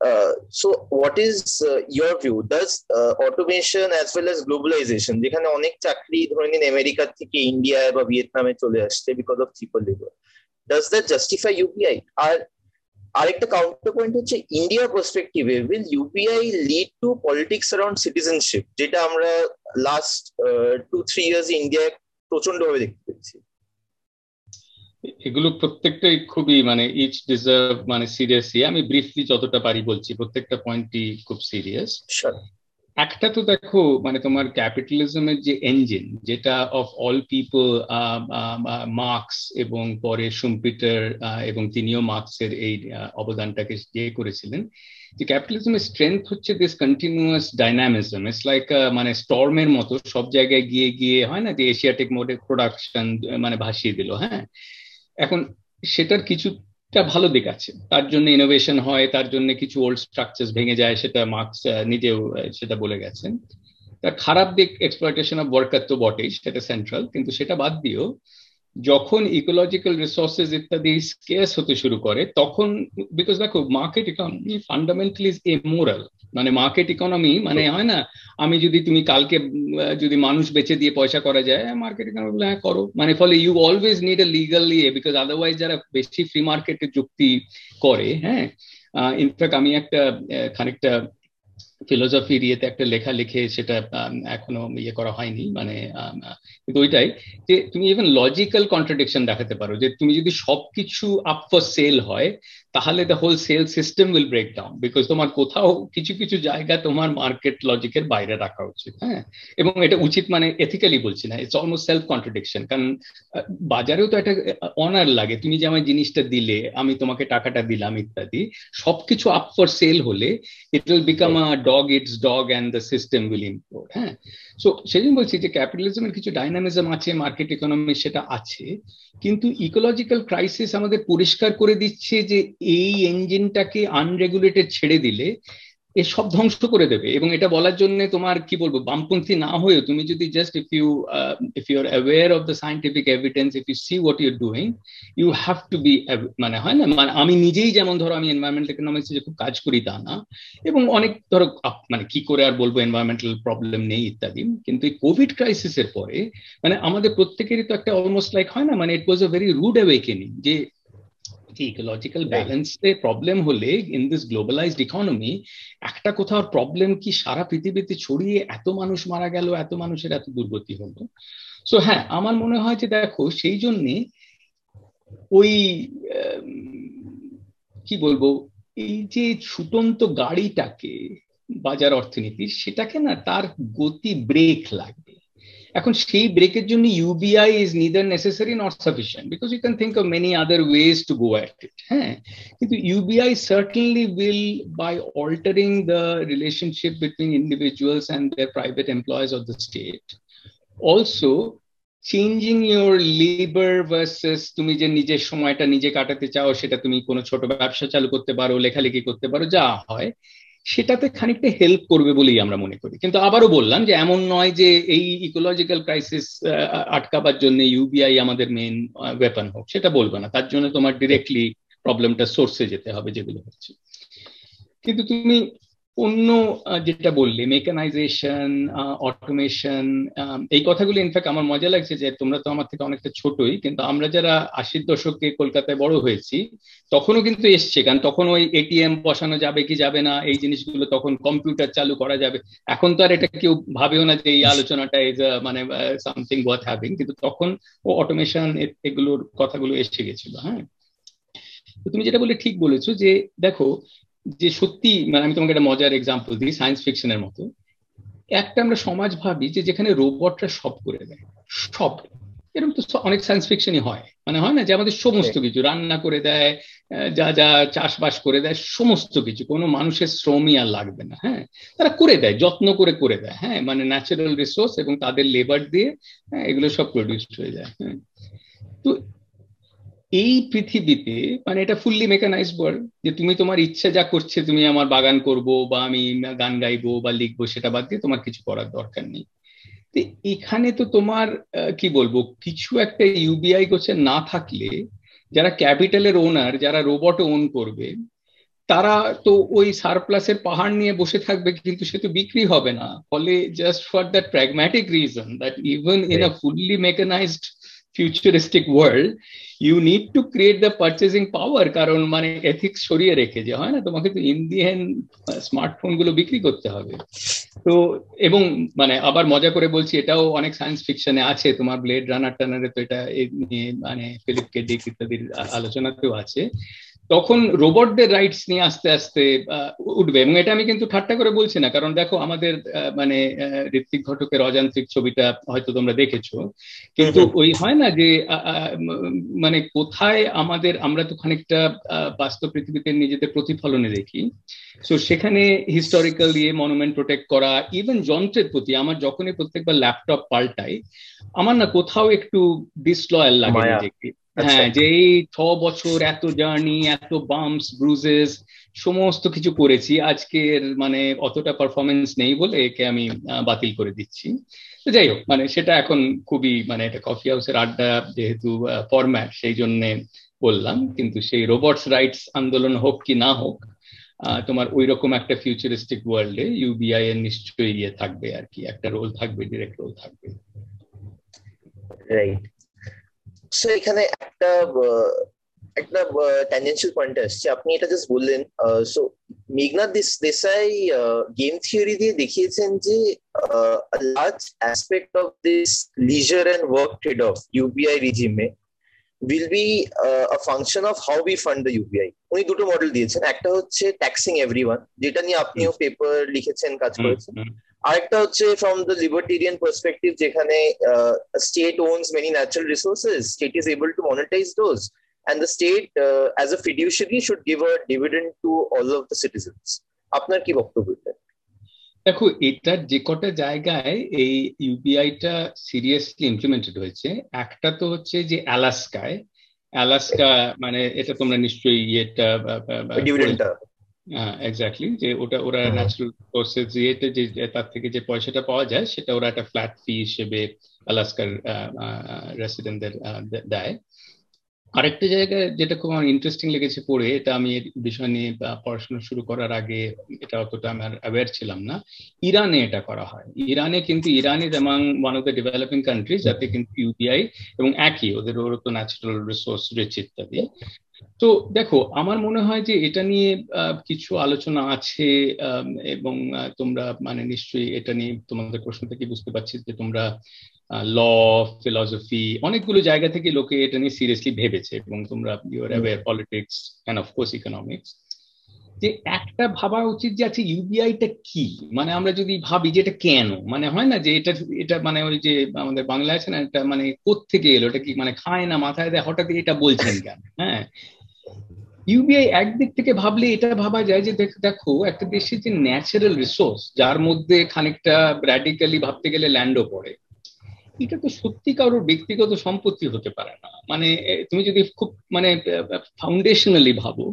Uh, so what is uh, your view? Does uh, automation as well as globalization যেখানে অনেক চাকরি ধরে নিন আমেরিকা থেকে ইন্ডিয়া বা ভিয়েতনামে চলে আসছে because of cheaper labour does that justify UBI আর আরেকটা কাউন্টার পয়েন্ট হচ্ছে India পার্সপেক্টিভে will UBI lead to politics around citizenship যেটা আমরা লাস্ট টু থ্রি ইয়ার্স ইন্ডিয়ায় প্রচণ্ড ভাবে দেখতে পেয়েছি। এগুলো প্রত্যেকটাই খুবই মানে ইচ ডিজার্ভ মানে সিরিয়াসলি আমি ব্রিফলি যতটা পারি বলছি প্রত্যেকটা পয়েন্টই খুব সিরিয়াস একটা তো দেখো মানে তোমার ক্যাপিটালিজমের যে এঞ্জিন যেটা অফ অল পিপল মার্কস এবং পরে সুম্পিটার এবং তিনিও মার্কসের এই অবদানটাকে ইয়ে করেছিলেন যে ক্যাপিটালিজমের স্ট্রেংথ হচ্ছে this continuous dynamism it's like মানে স্টর্মের মতো সব জায়গায় গিয়ে গিয়ে হয় না যে এশিয়াটিক মোডে প্রোডাকশন মানে ভাসিয়ে দিল হ্যাঁ? এখন সেটার কিছুটা ভালো দিক আছে। তার জন্য ইনোভেশন হয়, তার জন্য কিছু ওল্ড স্ট্রাকচার ভেঙে যায়, সেটা মার্কস নিজেও সেটা বলে গেছেন। তার খারাপ দিক এক্সপ্লয়টেশন অফ ওয়ার্কার তো বটেই, সেটা সেন্ট্রাল কিন্তু সেটা বাদ দিয়েও যখন ইকোলজিক্যাল রিসোর্সেস ইত্যাদি স্কেস হতে শুরু করে, তখন বিকজ দেখো market economy fundamentally is a moral মানে মার্কেট ইকোনমি মানে হয় না আমি যদি তুমি কালকে যদি মানুষ বেচে দিয়ে পয়সা করা যায় মার্কেট ইকোনমি হ্যাঁ করো। মানে ফলে you always need a legal ইয়ে বিকজ আদারওয়াইজ যারা বেশি ফ্রি মার্কেটে যুক্তি করে হ্যাঁ ইনফ্যাক্ট আমি একটা খানিকটা ফিলোসফি ইয়েতে একটা লেখা লিখে সেটা এখনও ইয়ে করা হয়নি মানে কিন্তু ওইটাই যে তুমি ইভেন লজিক্যাল কন্ট্রাডিকশন দেখাতে পারো যে তুমি যদি সবকিছু আপ ফর সেল হয় তাহলে the whole sale system will break down because তোমার কোথাও কিছু কিছু জায়গা তোমার মার্কেট লজিকের বাইরে রাখা উচিত হ্যাঁ? এবং এটা উচিত মানে এথিক্যালি বলছি না ইটস অলমোস্ট সেলফ কন্ট্রাডিকশন কারণ বাজারেও তো একটা অনার লাগে, তুমি যে আমার জিনিসটা দিলে, আমি তোমাকে টাকাটা দিলাম ইত্যাদি, সবকিছু আপ ফর সেল হলে it will become a dog it's dog and the system will improve হ্যাঁ? সো সেদিন বলছি যে ক্যাপিটালিজমের কিছু ডাইনামিজম আছে মার্কেট ইকোনমি সেটা আছে, কিন্তু ইকোলজিক্যাল ক্রাইসিস আমাদের পরিষ্কার করে দিচ্ছে যে এই ইঞ্জিনটাকে আনরেগুলেটেড ছেড়ে দিলে এ সব ধ্বংস করে দেবে। এবং এটা বলার জন্য তোমার কি বলব, বামপন্থী না হয়েও তুমি যদি just if you if you are aware of the scientific evidence if you see what you're doing you have to be মানে হয় না মানে আমি নিজেই যেমন ধরো আমি এনভায়রনমেন্টাল ইকোনমিক্সে যে খুব কাজ করি তা না, এবং অনেক ধরো মানে কি করে আর বলব এনভায়রনমেন্টাল প্রবলেম নেই ইত্যাদি, কিন্তু এই কোভিড ক্রাইসিসের পরে মানে আমাদের প্রত্যেকেরই তো একটা অলমোস্ট লাইক হয় না মানে it was a very rude awakening যে ইকোলজিক্যাল ব্যালেন্সে প্রবলেম হলে ইন দিস গ্লোবালাইজড ইকোনমি একটা কোথাও প্রবলেম কি সারা পৃথিবীতে ছড়িয়ে এত মানুষ মারা গেল এত মানুষের এত দুর্গতি হলো? সো হ্যাঁ আমার মনে হয় যে দেখো সেই জন্যে ওই কি বলব এই যে ছুটন্ত গাড়িটাকে বাজার অর্থনীতির সেটাকে না তার গতি ব্রেক লাগবে এখন সেই ব্রেকের জন্য UBI is neither necessary not sufficient because you can think of many other ways to go at it হ্যাঁ? কিন্তু UBI certainly will by altering the relationship between individuals and their private employees of the state also changing your labour versus তুমি যে নিজের সময়টা নিজে কাটাতে চাও সেটা তুমি কোনো ছোট ব্যবসা চালু করতে পারো, লেখালেখি করতে পারো, যা হয় সেটাতে খানিকটা হেল্প করবে বলেই আমরা মনে করি। কিন্তু আবারও বললাম যে এমন নয় যে এই ইকোলজিক্যাল ক্রাইসিস আটকাবার জন্য ইউবিআই আমাদের মেইন ওয়েপন হোক, সেটা বলবে না। তার জন্য তোমার ডিরেক্টলি প্রবলেমটা সোর্সে যেতে হবে যেগুলো হচ্ছে। কিন্তু তুমি অন্য যেটা বললে মেকানাইজেশন অটোমেশন এই কথাগুলো ইনফ্যাক্ট আমার মজা লাগছে যে তোমরা তো আমার থেকে অনেকটা ছোটই, কিন্তু আমরা যারা আশির দশকে কলকাতায় বড় হয়েছি, তখনও কিন্তু এসছে, কারণ তখন ওই এটিএম বসানো যাবে কি যাবে না, এই জিনিসগুলো তখন কম্পিউটার চালু করা যাবে। এখন তো আর এটা কেউ ভাবেও না যে এই আলোচনাটা ইজ মানে সামথিং ওয়াথ হ্যাভিং কিন্তু তখন ও অটোমেশন এগুলোর কথাগুলো এসে গেছিল হ্যাঁ? তুমি যেটা বলে ঠিক বলেছ যে, দেখো যে সত্যি মানে আমি তোমাকে একটা মজার এক্সাম্পল দিই সায়েন্স ফিকশনের মতো। একটা আমরা সমাজ ভাবি যে যেখানে রোবটরা সব করে দেয় সব। এরকম তো অনেক সায়েন্স ফিকশনই হয়। মানে হয় না যে আমাদের সমস্ত কিছু রান্না করে দেয় যা যা চাষবাস করে দেয় সমস্ত কিছু। কোনো মানুষের শ্রমই আর লাগবে না হ্যাঁ? তারা করে দেয় যত্ন করে করে দেয় হ্যাঁ? মানে ন্যাচারাল রিসোর্স এবং তাদের লেবার দিয়ে এগুলো সব প্রডিউসড হয়ে যায় হ্যাঁ? তো এই পৃথিবীতে মানে এটা ফুললি মেকানাইজ ওয়ার্ল্ড যে তুমি তোমার ইচ্ছা যা করছে তুমি আমার বাগান করব বা আমি গান গাইবো বা লিখব সেটা বাদ দিয়ে তোমার কিছু করার দরকার নেই। তো এখানে তো তোমার কি বলব কিছু একটা ইউবিআই গোছে না থাকলে যারা ক্যাপিটালের ওনার যারা রোবট ওন করবে তারা তো ওই সারপ্লাসের পাহাড় নিয়ে বসে থাকবে কিন্তু সে তো বিক্রি হবে না। ফলে just for that pragmatic reason that even in a fully mechanized futuristic world you need to create the purchasing power কারণ মানে এথিক্স সরিয়ে রেখে যে, হয় না? তোমাকে তো ইন্ডিয়ান স্মার্টফোনগুলো বিক্রি করতে হবে। তো, এবং মানে আবার মজা করে বলছি, এটাও অনেক সায়েন্স ফিকশনে আছে। তোমার ব্লেড রানার টানারে তো এটা নিয়ে মানে ফিলিপ কেডিক ইত্যাদির আলোচনাতেও আছে। তখন রোবটদের রাইটস নিয়ে আস্তে আস্তে উঠবে এবং এটা আমি কিন্তু ঠাট্টা করে বলছি না। কারণ দেখো আমাদের মানে ঋত্বিক ঘটকের অযান্ত্রিক ছবিটা হয়তো তোমরা দেখেছ। কিন্তু ওই হয় না যে মানে কোথায় আমাদের আমরা তো খানিকটা বাস্তব পৃথিবীতে নিজেদের প্রতিফলনে দেখি। সো সেখানে হিস্টোরিক্যাল দিয়ে মনুমেন্ট প্রোটেক্ট করা ইভেন যন্ত্রের প্রতি আমার যখনই প্রত্যেকবার ল্যাপটপ পাল্টাই আমার না কোথাও একটু ডিসলয়াল লাগে নিজেকে। হ্যাঁ যে এই ছ বছর এত জার্নি এত বাম্পস ব্রুজেস সমস্ত কিছু করেছি। আজকের মানে অতটা পারফরমেন্স নেই বলে একে আমি বাতিল করে দিচ্ছি। তো যাই হোক মানে সেটা এখন খুবই মানে এটা কফি হাউসের আড্ডা যেহেতু ফরম্যাট সেই জন্য বললাম। কিন্তু সেই রোবটস রাইটস আন্দোলন হোক কি না হোক তোমার ওই রকম একটা ফিউচারিস্টিক ওয়ার্ল্ডে ইউবিআই এর নিশ্চয়ই ইয়ে থাকবে আর কি। একটা রোল থাকবে ডিরেক্ট রোল থাকবে। রাইট সো এখানে একটা একটা ট্যানজেন্সিয়াল পয়েন্ট আসছে আপনি এটা জাস্ট বললেন so Meghnad Desai game theory দিয়ে দেখিয়েছেন যে large aspect of this leisure and work trade off UBI রিজিমে will be a function of how we fund the UBI উনি দুটো মডেল দিয়েছেন। একটা হচ্ছে ট্যাক্সিং এভরিওয়ান যেটা নিয়ে আপনিও পেপার লিখেছেন কাজ করেছেন। আরেকটা হচ্ছে ফ্রম দ্য লিবার্টেরিয়ান পার্সপেক্টিভ যেখানে state owns many natural resources state is able to monetise those and the state as as a fiduciary should give a dividend to all of the citizens. আপনার কি বক্তব্য দেখো এটার যে কটা জায়গায় এই ইউপিআইটা সিরিয়াসলি ইমপ্লিমেন্টেড হয়েছে একটা তো হচ্ছে যে অ্যালাস্কায় অ্যালাস্কা মানে এটা তোমরা নিশ্চয়ই ইয়েটা এক্স্যাক্টলি যে ওটা ওরা ন্যাচারাল সোর্সেস ইয়েতে যে তার থেকে যে পয়সাটা পাওয়া যায় সেটা ওরা একটা ফ্ল্যাট ফি হিসেবে আলাস্কার রেসিডেন্টদের দেয়। আরেকটা জায়গায় যেটা খুব আমার ইন্টারেস্টিং লেগেছে পড়ে এটা আমি বিষয় নিয়ে পড়াশোনা শুরু করার আগে এটা অতটা আমার অ্যাওয়ার ছিলাম না ইরানে এটা করা হয়। ইরানে কিন্তু Iran is among one of the developing countries যাতে কিন্তু ইউপিআই এবং একই ওদের ওর তো ন্যাচারাল রিসোর্স রিচ ইত্যাদি তো দেখো আমার মনে হয় যে এটা নিয়ে কিছু আলোচনা আছে এবং তোমরা মানে নিশ্চয়ই এটা নিয়ে তোমাদের প্রশ্ন থেকে বুঝতে পারছি যে তোমরা ল ফিলসফি অনেকগুলো জায়গা থেকে লোকে এটা নিয়ে সিরিয়াসলি ভেবেছে এবং তোমরা you're aware politics and of course economics যে একটা ভাবা উচিত যে আছে ইউবিআইটা কি? মানে আমরা যদি ভাবি যে এটা কেন? মানে হয় না যে এটা এটা মানে ওই যে আমাদের বাংলা আছে না, এটা মানে কোথেকে এলো? এটা কি মানে খায় না মাথায় দেয়? হঠাৎ এটা বলছেন কেন? হ্যাঁ? ইউবিআই একদিক থেকে ভাবলে এটা ভাবা যায় যে, দেখো একটা দেশের যে ন্যাচারাল রিসোর্স যার মধ্যে খানিকটা র্যাডিক্যালি ভাবতে গেলে ল্যান্ডও পড়ে, এটা তো সত্যি কারোর ব্যক্তিগত সম্পত্তি হতে পারে না। মানে তুমি যদি খুব মানে ফাউন্ডেশনালি ভাবো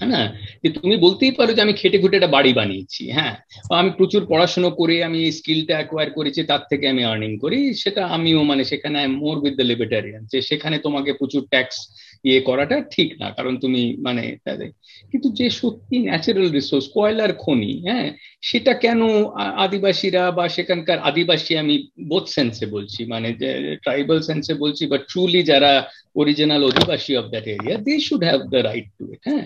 হ্যাঁ? যে তুমি বলতেই পারো যে আমি খেটে খুটে একটা বাড়ি বানিয়েছি হ্যাঁ? আমি প্রচুর পড়াশোনা করে আমি স্কিলটা অ্যাকোয়ার করেছি, তার থেকে আমি আর্নিং করি, সেটা আমিও মানে সেখানে মোর উইথ দ্য লিবার্টারিয়ান যে সেখানে তোমাকে প্রচুর ট্যাক্স ইয়ে করাটা ঠিক না, কারণ তুমি মানে কিন্তু যে সত্যি ন্যাচারাল রিসোর্স কয়লার খনি হ্যাঁ সেটা কেন আদিবাসীরা বা সেখানকার আদিবাসী, আমি বোথ সেন্সে বলছি মানে ট্রাইবাল সেন্সে বলছি বা ট্রুলি যারা অরিজিনাল অধিবাসী of that area they should have the right to it হ্যাঁ।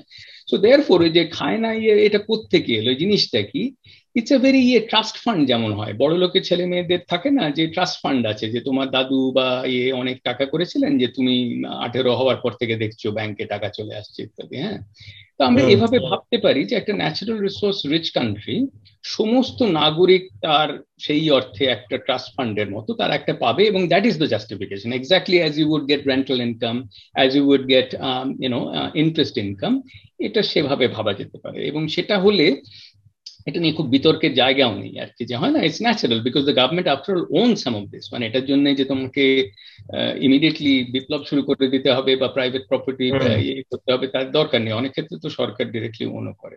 সো দেয়ার ফোর যে খায় না ইয়ে এটা কোথেকে এলো? জিনিসটা কি? ইটস এ ভেরি ইয়ে ট্রাস্ট ফান্ড যেমন হয়। বড় লোকের ছেলে মেয়েদের থাকে না যে ট্রাস্ট ফান্ড আছে যে তোমার দাদু বা ইয়ে অনেক টাকা করেছিলেন যে তুমি আঠেরো হওয়ার পর থেকে দেখছ ব্যাংকে টাকা চলে আসছে ইত্যাদি হ্যাঁ? তো আমরা এভাবে ভাবতে পারি যে একটা ন্যাচারাল রিসোর্স রিচ কান্ট্রি সমস্ত নাগরিক তার সেই অর্থে একটা ট্রাস্ট ফান্ডের মতো তার একটা পাবে এবং that is the justification exactly as you would get rental income as you would get you know interest income এটা সেভাবে ভাবা যেতে পারে এবং সেটা হলে এটা নিয়ে খুব বিতর্কের জায়গাও নেই আর কি যে হয় না it's natural because the government after all own some of this মানে এটার জন্য যে তোমাকে ইমিডিয়েটলি বিপ্লব শুরু করে দিতে হবে বা প্রাইভেট প্রপার্টি ইয়ে করতে হবে তার দরকার নেই। অনেক ক্ষেত্রে তো সরকার ডিরেক্টলি ওনও করে।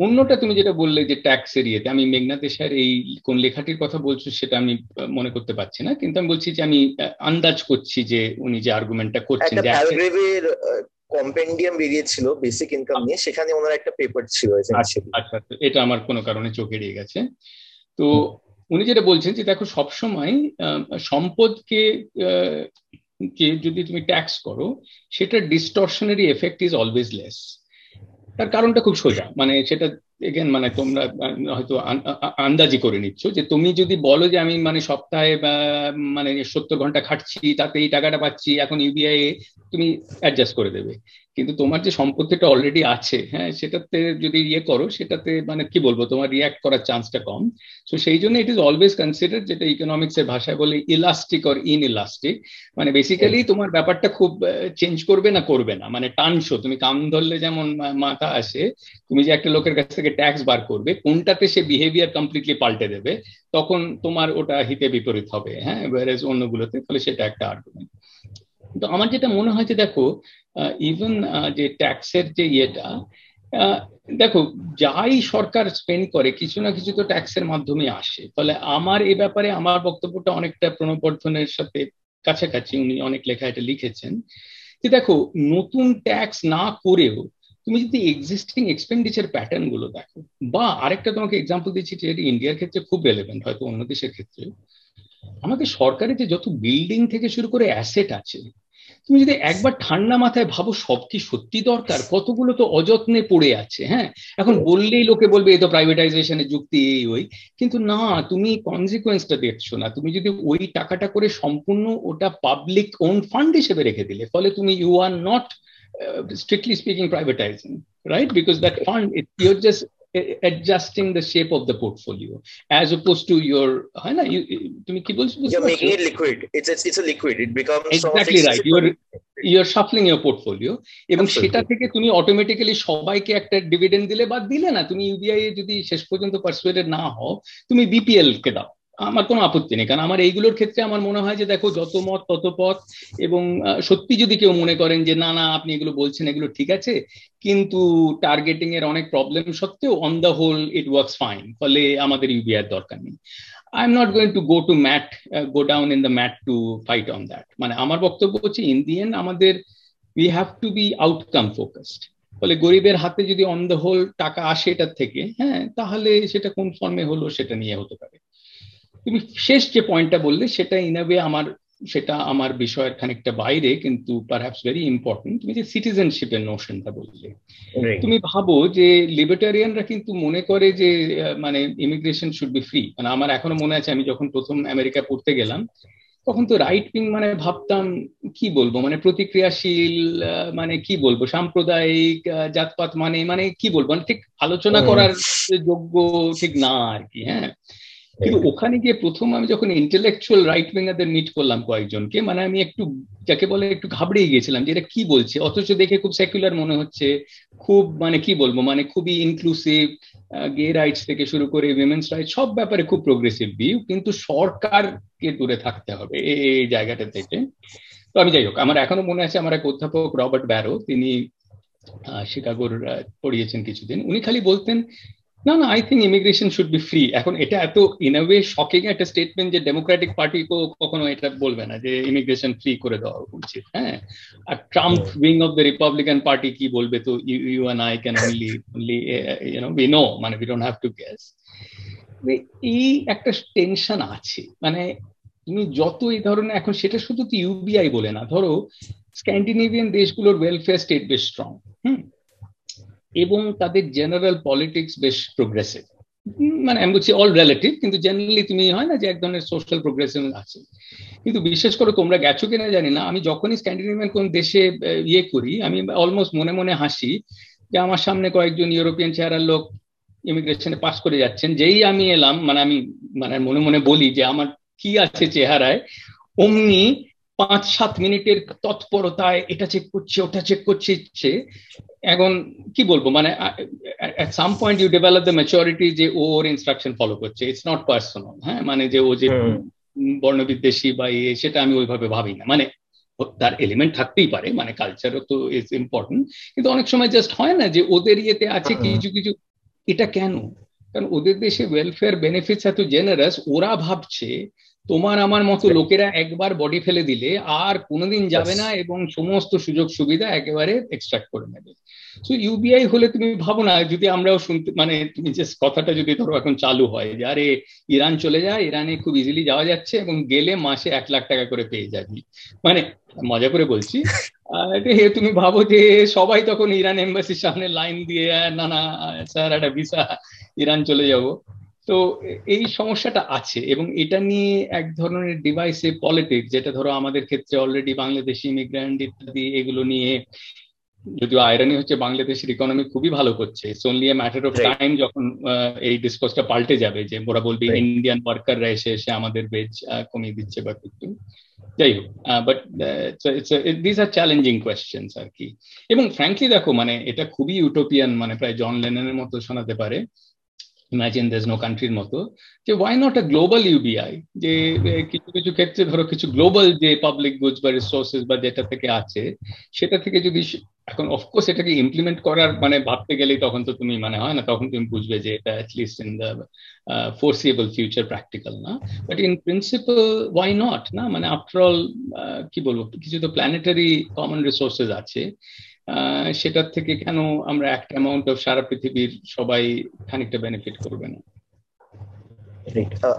অন্যটা তুমি যেটা বললে যে ট্যাক্স এরিয়াতে আমি মেঘনা দেশের এই কোন লেখাটির কথা বলছো সেটা আমি মনে করতে পারছি না কিন্তু আমি বলছি যে আমি আন্দাজ করছি যে উনি যে আর্গুমেন্টটা করছেন যে কম্পেন্ডিয়াম বেরিয়েছিল বেসিক ইনকাম নিয়ে, সেখানে ওনার একটা পেপার ছিল আচ্ছা আচ্ছা এটা আমার কোনো কারণে চোখে এড়িয়ে গেছে। তো উনি যেটা বলছেন যে, দেখো, সবসময় সম্পদকে কে যদি তুমি ট্যাক্স করো সেটা distortionary effect is always less তার কারণটা খুব সোজা মানে সেটা এগেন মানে তোমরা হয়তো আন্দাজি করে নিচ্ছ যে তুমি যদি বলো যে আমি মানে সপ্তাহে মানে সত্তর ঘণ্টা খাটছি, তাতে এই টাকাটা পাচ্ছি, এখন ইউবিআই তুমি অ্যাডজাস্ট করে দেবে। কিন্তু তোমার যে সম্পত্তিটা অলরেডি আছে হ্যাঁ সেটাতে যদি ইয়ে করো সেটাতে মানে কি বলব তোমার রিয়াক্ট করার চান্সটা কম। সো সেই জন্য ইট ইজ অলওয়েজ কনসিডার যেটা ইকোনমিক্স এর ভাষায় বলে ইলাস্টিক অর ইন ইলাস্টিক মানে বেসিক্যালি তোমার ব্যাপারটা খুব চেঞ্জ করবে না করবে না মানে টানছো তুমি কাম ধরলে যেমন মাথা আসে তুমি যে একটা লোকের কাছ থেকে ট্যাক্স বার করবে কোনটাতে সে বিহেভিয়ার কমপ্লিটলি পাল্টে দেবে তখন তোমার ওটা হিতে বিপরীত হবে হ্যাঁ অন্যগুলোতে ফলে সেটা একটা আর্গুমেন্ট তো আমার যেটা মনে হয় যে দেখো ইভেন যে ট্যাক্সের যে ইয়েটা দেখো, যাই সরকার স্পেন্ড করে, কিছু না কিছু তো ট্যাক্সের মাধ্যমে আসে। ফলে আমার এ ব্যাপারে আমার বক্তব্যটা অনেকটা প্রণবর্ধনের সাথে কাছাকাছি, উনি অনেক লেখা এটা লিখেছেন। যে দেখো, নতুন ট্যাক্স না করেও তুমি যদি এক্সিস্টিং এক্সপেন্ডিচার প্যাটার্নগুলো দেখো, বা আরেকটা তোমাকে এক্সাম্পল দিচ্ছি যেটা ইন্ডিয়ার ক্ষেত্রে খুব রেলেভেন্ট হয়তো অন্য দেশের ক্ষেত্রে আমাদের সরকারের যে যত বিল্ডিং থেকে শুরু করে অ্যাসেট আছে তুমি যদি একবার ঠান্ডা মাথায় ভাবো সব কি সত্যি দরকার কতগুলো তো অযত্নে পড়ে আছে হ্যাঁ? এখন বললেই লোকে বলবে এই তো প্রাইভেটাইজেশনের যুক্তি এই ওই। কিন্তু না তুমি কনসিকুয়েন্সটা দেখছ না। তুমি যদি ওই টাকাটা করে সম্পূর্ণ ওটা পাবলিক ওন ফান্ড হিসেবে রেখে দিলে ফলে তুমি you are not strictly speaking privatising right because that fund it, you're just adjusting the shape of the portfolio as opposed to your হয় না তুমি কি বলছো you're making it liquid it's a, it's a liquid it becomes exactly right you're you're shuffling your portfolio এবং সেটা থেকে তুমি automatically সবাইকে একটা ডিভিডেন্ড দিলে বা দিলে না তুমি ইউবিআই এ যদি শেষ পর্যন্ত পার্সুয়েটেড না হও তুমি বিপিএল কে দাও আমার কোনো আপত্তি নেই। কারণ আমার এইগুলোর ক্ষেত্রে আমার মনে হয় যে, দেখো, যত মত, তত পথ এবং সত্যি যদি কেউ মনে করেন যে, না না, আপনি এগুলো বলছেন, এগুলো ঠিক আছে। কিন্তু টার্গেটিং এর অনেক প্রবলেম সত্ত্বেও on the whole it works fine ফলে আমাদের ইউবিআর দরকার নেই। I am not going to go to mat go down in the mat to fight on that মানে আমার বক্তব্য হচ্ছে ইন্ডিয়ান আমাদের we have to be outcome focused ফলে গরিবের হাতে যদি অন দ্য হোল টাকা আসে এটার থেকে হ্যাঁ তাহলে সেটা কোন ফর্মে হলো, সেটা নিয়ে হতে পারে। তুমি শেষ যে পয়েন্টটা বললে সেটা ইনাবে আমার সেটা আমার বিষয়ের খানিকটা বাইরে কিন্তু পারহ্যাপস ভেরি ইম্পর্টেন্ট তুমি যে সিটিজেনশিপের নোশনটা বললে। তুমি ভাবো যে লিবার্টারিয়ানরা কিন্তু মনে করে যে মানে ইমিগ্রেশন শুড বি ফ্রি মানে আমার এখনও মনে আছে আমি যখন প্রথম আমেরিকা পড়তে গেলাম তখন তো রাইট উইং মানে ভাবতাম কি বলব? মানে প্রতিক্রিয়াশীল মানে কি বলব? সাম্প্রদায়িক জাতপাত মানে মানে কি বলব? মানে ঠিক আলোচনা করার যোগ্য ঠিক না আর কি হ্যাঁ? কিন্তু ওখানে গিয়ে প্রথম আমি যখন ইন্টেলেকচুয়াল রাইট উইঙ্গারদের মিট করলাম কয়েকজনকে মানে আমি একটু যাকে বলে একটু ঘাবড়িয়ে গিয়েছিলাম যে এটা কি বলছে? অথচ দেখে খুব সেকুলার মনে হচ্ছে খুব মানে কি বলব মানে খুবই ইনক্লুসিভ গে রাইটস থেকে শুরু করে উইমেন্স রাইটস সব ব্যাপারে খুব প্রোগ্রেসিভ ভিউ কিন্তু সরকারকে দূরে থাকতে হবে এই জায়গাটা থেকে। তো আমি যাই হোক আমার এখনও মনে আছে আমার এক অধ্যাপক রবার্ট ব্যারো তিনি শিকাগোর পড়িয়েছেন কিছুদিন। উনি খালি বলতেন না না I think immigration should be free এখন এটা এত ইন ওয়ে শকিং একটা স্টেটমেন্ট যে ডেমোক্রেটিক পার্টি কখনো এটা বলবে না যে ইমিগ্রেশন ফ্রি করে দেওয়া উচিত হ্যাঁ? আর Trump wing of the Republican Party কি বলবে তো you and I can only only you know we know মানে we don't have to guess এই একটা টেনশন আছে মানে তুমি যত এই ধরনের এখন সেটা শুধু তো ইউবিআই বলে না ধরো স্ক্যান্ডিনেভিয়ান দেশগুলোর ওয়েলফেয়ার স্টেট বেশ স্ট্রং হুম? এবং তাদের জেনারেল পলিটিক্স বেশ প্রোগ্রেসিভ মানে আমি বলছি অল রিলেটিভ কিন্তু জেনারেলি তুমি হয় না যে এক ধরনের সোশ্যাল প্রোগ্রেসিভ আছে। কিন্তু বিশেষ করে তোমরা গেছো কিনা জানি না, আমি যখনই স্ক্যান্ডিনেভিয়ান কোন দেশে ইয়ে করি, আমি অলমোস্ট মনে মনে হাসি যে আমার সামনে কয়েকজন ইউরোপিয়ান চেহারার লোক ইমিগ্রেশনে পাস করে যাচ্ছেন, যেই আমি এলাম মানে আমি মানে মনে মনে বলি যে আমার কি আছে চেহারায়, অমনি পাঁচ সাত মিনিটের তৎপরতায় এটা চেক করছে, ওটা চেক করছে এখন কি বলব? মানে at some point you develop the maturity যে ও ওর ইনস্ট্রাকশন ফলো করছে। ইটস নট পার্সোনাল হ্যাঁ? মানে যে ও যে বর্ণবিদ্বেষী বা ইয়ে সেটা আমি ওইভাবে ভাবি না। মানে তার এলিমেন্ট থাকতেই পারে মানে কালচারও তো ইজ ইম্পর্টেন্ট কিন্তু অনেক সময় জাস্ট হয় না যে ওদের ইয়েতে আছে কিছু কিছু। এটা কেন? কারণ ওদের দেশে ওয়েলফেয়ার বেনিফিটস এত জেনারাস ওরা ভাবছে তোমার আমার মতো লোকেরা একবার বডি ফেলে দিলে আর কোনোদিন যাবে না এবং সমস্ত সুযোগ সুবিধা একেবারে এক্সট্রাক্ট করে নেবে। সো ইউবিআই হলে তুমি ভাবো না যদি আমরাও শুনতে মানে তুমি যে কথাটা যদি ধরো এখন চালু হয় যে আরে ইরান চলে যায় ইরানে খুব ইজিলি যাওয়া যাচ্ছে এবং গেলে মাসে এক লাখ টাকা করে পেয়ে যাবি। মানে মজা করে বলছি। [laughs] তুমি ভাবো যে সবাই তখন ইরান এম্বাসির সামনে লাইন দিয়ে না না স্যার একটা ভিসা ইরান চলে যাব। তো এই সমস্যাটা আছে এবং এটা নিয়ে এক ধরনের ডিভাইসে পলিটিক্স যেটা ধরো আমাদের ক্ষেত্রে অলরেডি বাংলাদেশি ইমিগ্রেন্ট ইত্যাদি এগুলো নিয়ে যদিও আয়রানি হচ্ছে বাংলাদেশের ইকোনমি খুবই ভালো করছে। এ ম্যাটার অফ টাইম যখন এই ডিসকোর্সটা পাল্টে যাবে যে ওরা বলবে ইন্ডিয়ান ওয়ার্কাররা এসে এসে আমাদের বেজ কমিয়ে দিচ্ছে বা কিছু। যাই হোক but this are challenging questions আর কি। এবং ফ্র্যাঙ্কলি দেখো মানে এটা খুবই ইউটোপিয়ান মানে প্রায় জন লেনের মতো শোনাতে পারে। ইমাজিন দেস নো কান্ট্রির মতো যে why not a global UBI যে কিছু কিছু ক্ষেত্রে ধরো কিছু গ্লোবাল যে পাবলিক গুডস বা রিসোর্সেস বা যেটা থেকে আছে সেটা থেকে যদি এখন অফকোর্স এটাকে ইমপ্লিমেন্ট করার মানে ভাবতে গেলেই তখন তো তুমি মানে হয় না তখন তুমি বুঝবে যে এটা at least in the foreseeable future practical না। But in principle why not না? মানে আফটার অল কি বলব কিছু তো প্ল্যানেটারি কমন রিসোর্সেস আছে। সেটার থেকে কেন আমরা একটা অ্যামাউন্ট অফ সারা পৃথিবীর সবাই খানিকটা বেনিফিট করবে না?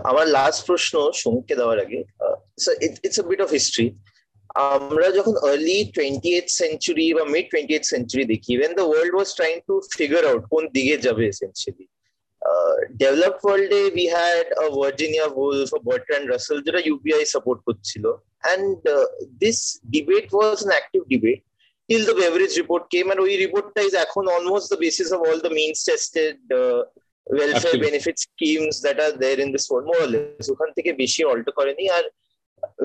আমার লাস্ট প্রশ্ন সোমকে দেওয়ার আগে it's a bit of history আমরা যখন আর্লি টোয়েন্টি এইট সেঞ্চুরি বা মিড টোয়েন্টি এইট সেঞ্চুরি দেখি even the world was trying to figure out কোন দিকে যাবে এসেন্সিয়ালি ডেভেলপড ওয়ার্ল্ডে we had Virginia Woolf Bertrand Russell যেটা ইউপিআই সাপোর্ট করছিল। And this debate was an active debate till the Beveridge report came and ওই রিপোর্টটা is এখন almost the basis of all the means tested uh, welfare Absolutely. benefit schemes that are there in this world more or less ওখান থেকে বেশি alter করেনি আর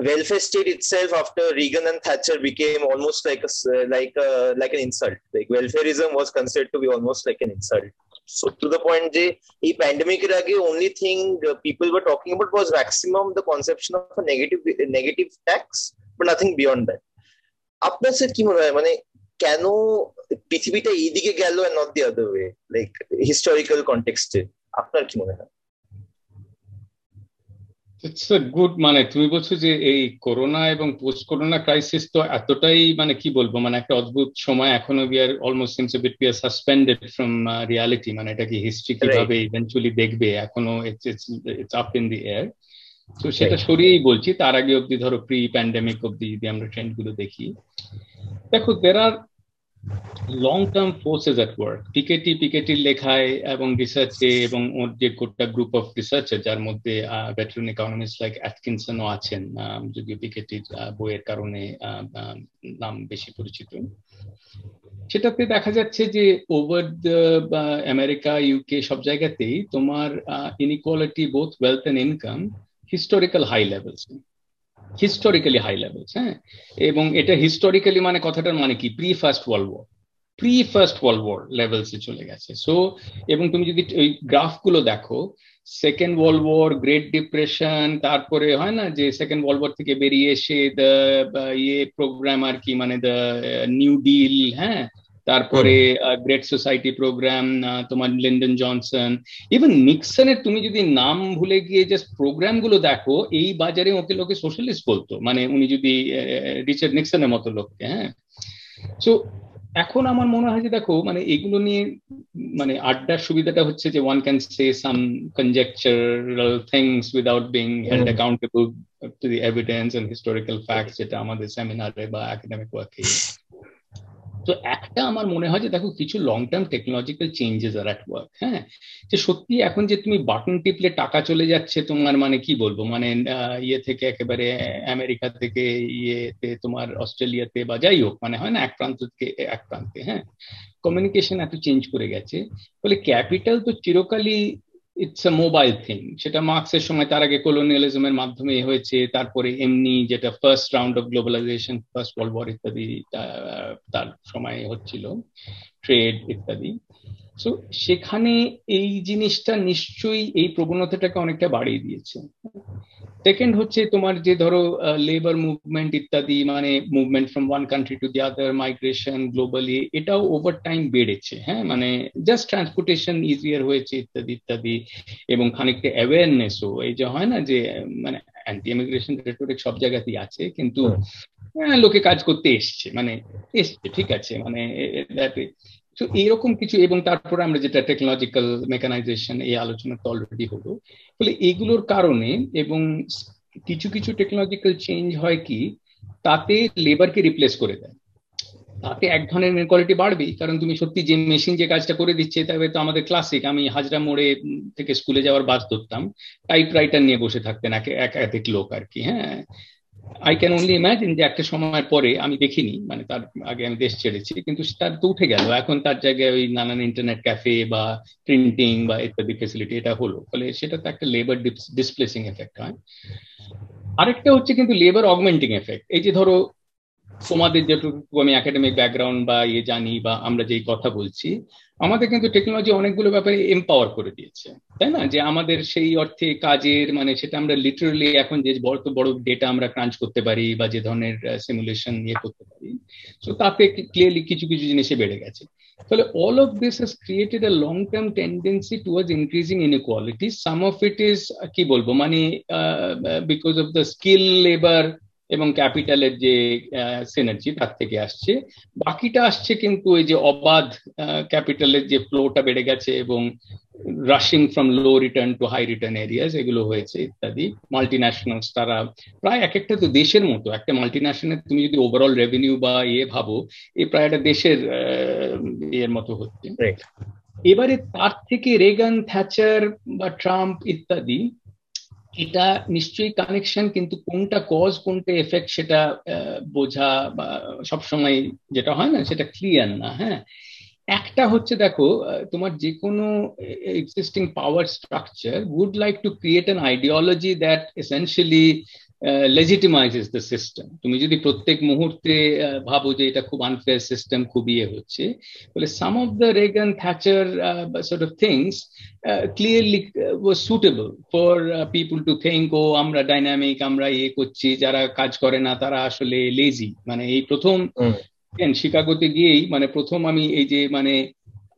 welfare state itself after Reagan and Thatcher became almost like a like a like an insult like welfareism was considered to be almost like an insult so to the point যে এই pandemic এর আগে only thing uh, people were talking about was maximum the conception of a negative negative tax but nothing beyond that আপনার sir কি মনে হয়? মানে কেন পৃথিবীটা এইদিকে গেল not the other way like historical কনটেক্সটে আপনার কি মনে হয়? গুড মানে তুমি বলছো যে এই করোনা এবং পোস্ট করোনা ক্রাইসিস তো এতটাই মানে কি বলব? মানে একটা অদ্ভুত সময় এখনও we are almost seems bit we are suspended from reality মানে এটা কি হিস্ট্রি কীভাবে ইভেন্চুয়ালি দেখবে? এখনও it's it's up in the air তো সেটা সরিয়েই বলছি তার আগে অব্দি ধরো প্রি প্যান্ডেমিক অব্দি যদি আমরা ট্রেন্ডগুলো দেখি। দেখো there are long term forces at work Piketty পিকেটির লেখায় এবং রিসার্চে এবং ওর যে গোটা গ্রুপ অফ রিসার্চার যার মধ্যে ভেটারেন ইকোনমিস্ট লাইক অ্যাটকিনসনও আছেন যদিও পিকেটির বইয়ের কারণে নাম বেশি পরিচিত। সেটাতে দেখা যাচ্ছে যে ওভার দ্য আমেরিকা ইউকে সব জায়গাতেই তোমার inequality both wealth and income historical high levels historically high levels হ্যাঁ? এবং এটা হিস্টোরিক্যালি মানে কথাটার মানে কি? Pre first world war pre first world war লেভেলসে চলে গেছে। সো এবং তুমি যদি ওই গ্রাফগুলো দেখো second world war great depression তারপরে হয় না যে সেকেন্ড ওয়ার্ল্ড ওয়ার থেকে বেরিয়ে এসে দ্য ইয়ে প্রোগ্রাম আর কি মানে দ্য নিউ ডিল হ্যাঁ? তারপরে গ্রেট সোসাইটি প্রোগ্রাম তোমার লিন্ডন জনসন ইভেন নিক্সনের তুমি যদি নাম ভুলে গিয়ে জাস্ট প্রোগ্রামগুলো দেখো এই বাজারে ওকে লোকে সোশ্যালিস্ট বলতো মানে উনি যদি রিচার্ড নিক্সনের মতো লোককে হ্যাঁ? সো এখন আমার মনে হয় যে দেখো মানে এগুলো নিয়ে মানে আড্ডার সুবিধাটা হচ্ছে যে one can say some conjectural things without being held accountable to the evidence and historical facts যেটা আমাদের সেমিনারে বা একাডেমিক ওয়ার্কে তো একটা আমার মনে হয় যে, দেখো, কিছু long term technological changes are at work হ্যাঁ? যে সত্যি এখন যে তুমি বাটন টিপলে টাকা চলে যাচ্ছে তোমার মানে কি বলব? মানে ইয়ে থেকে একেবারে আমেরিকা থেকে ইয়েতে, তোমার অস্ট্রেলিয়াতে বা যাই হোক মানে হয় না, এক প্রান্ত থেকে এক প্রান্তে হ্যাঁ? কমিউনিকেশন এত চেঞ্জ করে গেছে। ফলে ক্যাপিটাল তো চিরকালই ইটস এ মোবাইল থিং সেটা মার্কসের সময়, তার আগে কলোনিয়ালিজমের মাধ্যমে হয়েছে, তারপরে এমনি যেটা first round of globalization first world war ইত্যাদি তার সময় হচ্ছিল ট্রেড ইত্যাদি। সো সেখানে এই জিনিসটা নিশ্চয়ই এই প্রবণতাটাকে অনেকটা বাড়িয়ে দিয়েছে। সেকেন্ড হচ্ছে তোমার যে ধরো লেবার মুভমেন্ট ইত্যাদি মানে movement from one country to the other migration globally এটাও ওভার টাইম বেড়েছে হ্যাঁ? মানে জাস্ট ট্রান্সপোর্টেশন ইজিয়ার হয়েছে ইত্যাদি ইত্যাদি এবং খানিকটা অ্যাওয়ারনেসও এই যে হয় না যে মানে অ্যান্টি ইমিগ্রেশন রেটোরিক সব জায়গাতেই আছে কিন্তু লোকে কাজ করতে এসছে মানে এসছে ঠিক আছে মানে তো এইরকম কিছু, এবং তারপরে আমরা যেটা টেকনোলজিক্যাল মেকানাইজেশন এই আলোচনা তো অলরেডি হলো, ফলে এগুলোর কারণে এবং কিছু কিছু টেকনোলজিক্যাল চেঞ্জ হয় কি, তাতে লেবারকে রিপ্লেস করে দেয়। তাতে এক ধরনের ইনকোয়ালিটি বাড়বেই কারণ তুমি সত্যি যে মেশিন যে কাজটা করে দিচ্ছে, তবে তো আমাদের ক্লাসিক আমি হাজরা মোড়ে থেকে স্কুলে যাওয়ার বাস ধরতাম টাইপ রাইটার নিয়ে বসে থাকতেন একাধিক লোক আর কি হ্যাঁ। আই ক্যান অনলি ইম্যাজিন যে একটা সময় পরে আমি দেখিনি মানে তার আগে আমি দেশ ছেড়েছি, কিন্তু তার তো উঠে গেল। এখন তার জায়গায় ওই নানান ইন্টারনেট ক্যাফে বা প্রিন্টিং বা ইত্যাদি ফেসিলিটি এটা হলো। ফলে সেটা তো একটা লেবার ডিসপ্লেসিং এফেক্ট হয়। আরেকটা হচ্ছে কিন্তু লেবার অগমেন্টিং এফেক্ট এই যে ধরো তোমাদের যেটুকু আমি একাডেমিক ব্যাকগ্রাউন্ড বা ইয়ে জানি বা আমরা যেই কথা বলছি, আমাদের কিন্তু টেকনোলজি অনেকগুলো ব্যাপারে এম্পাওয়ার করে দিয়েছে, তাই না? যে আমাদের সেই অর্থে কাজের মানে সেটা আমরা লিটারালি এখন যে বড় বড় ডেটা আমরা ক্রাঞ্চ করতে পারি বা যে ধরনের সিমুলেশন ইয়ে করতে পারি তো তাতে ক্লিয়ারলি কিছু কিছু জিনিসে বেড়ে গেছে। তাহলে all of this has created a long term tendency towards increasing inequality some of it is কি বলব? মানে because of the skill labour এবং ক্যাপিটালের যে সিনার্জি তার থেকে আসছে। বাকিটা আসছে কিন্তু ওই যে অবাধ ক্যাপিটালের যে ফ্লোটা বেড়ে গেছে এবং rushing from low return to high return areas এগুলো হয়েছে ইত্যাদি। মাল্টি ন্যাশনালস তারা প্রায় এক একটা তো দেশের মতো একটা মাল্টি ন্যাশনাল তুমি যদি ওভারঅল রেভিনিউ বা ইয়ে ভাবো এ প্রায় একটা দেশের ইয়ের মতো হচ্ছে। এবারে তার থেকে রেগান থ্যাচার বা ট্রাম্প ইত্যাদি এটা নিশ্চয়ই কানেকশন কিন্তু কোনটা কজ কোনটা এফেক্ট সেটা বোঝা বা সবসময় যেটা হয় না, সেটা ক্লিয়ার না হ্যাঁ? একটা হচ্ছে দেখো তোমার যে কোনো existing power structure would like to create an ideology that essentially legitimises the system তুমি যদি প্রত্যেক মুহূর্তে ভাবো যে এটা খুব আনফেয়ার সিস্টেম খুব ইয়ে হচ্ছে বলে some of the Reagan Thatcher sort of things clearly was suitable for people to think ও আমরা ডাইনামিক আমরা ইয়ে করছি যারা কাজ করে না তারা আসলে লেজি মানে এই প্রথম শিকাগোতে গিয়েই মানে প্রথম আমি এই যে মানে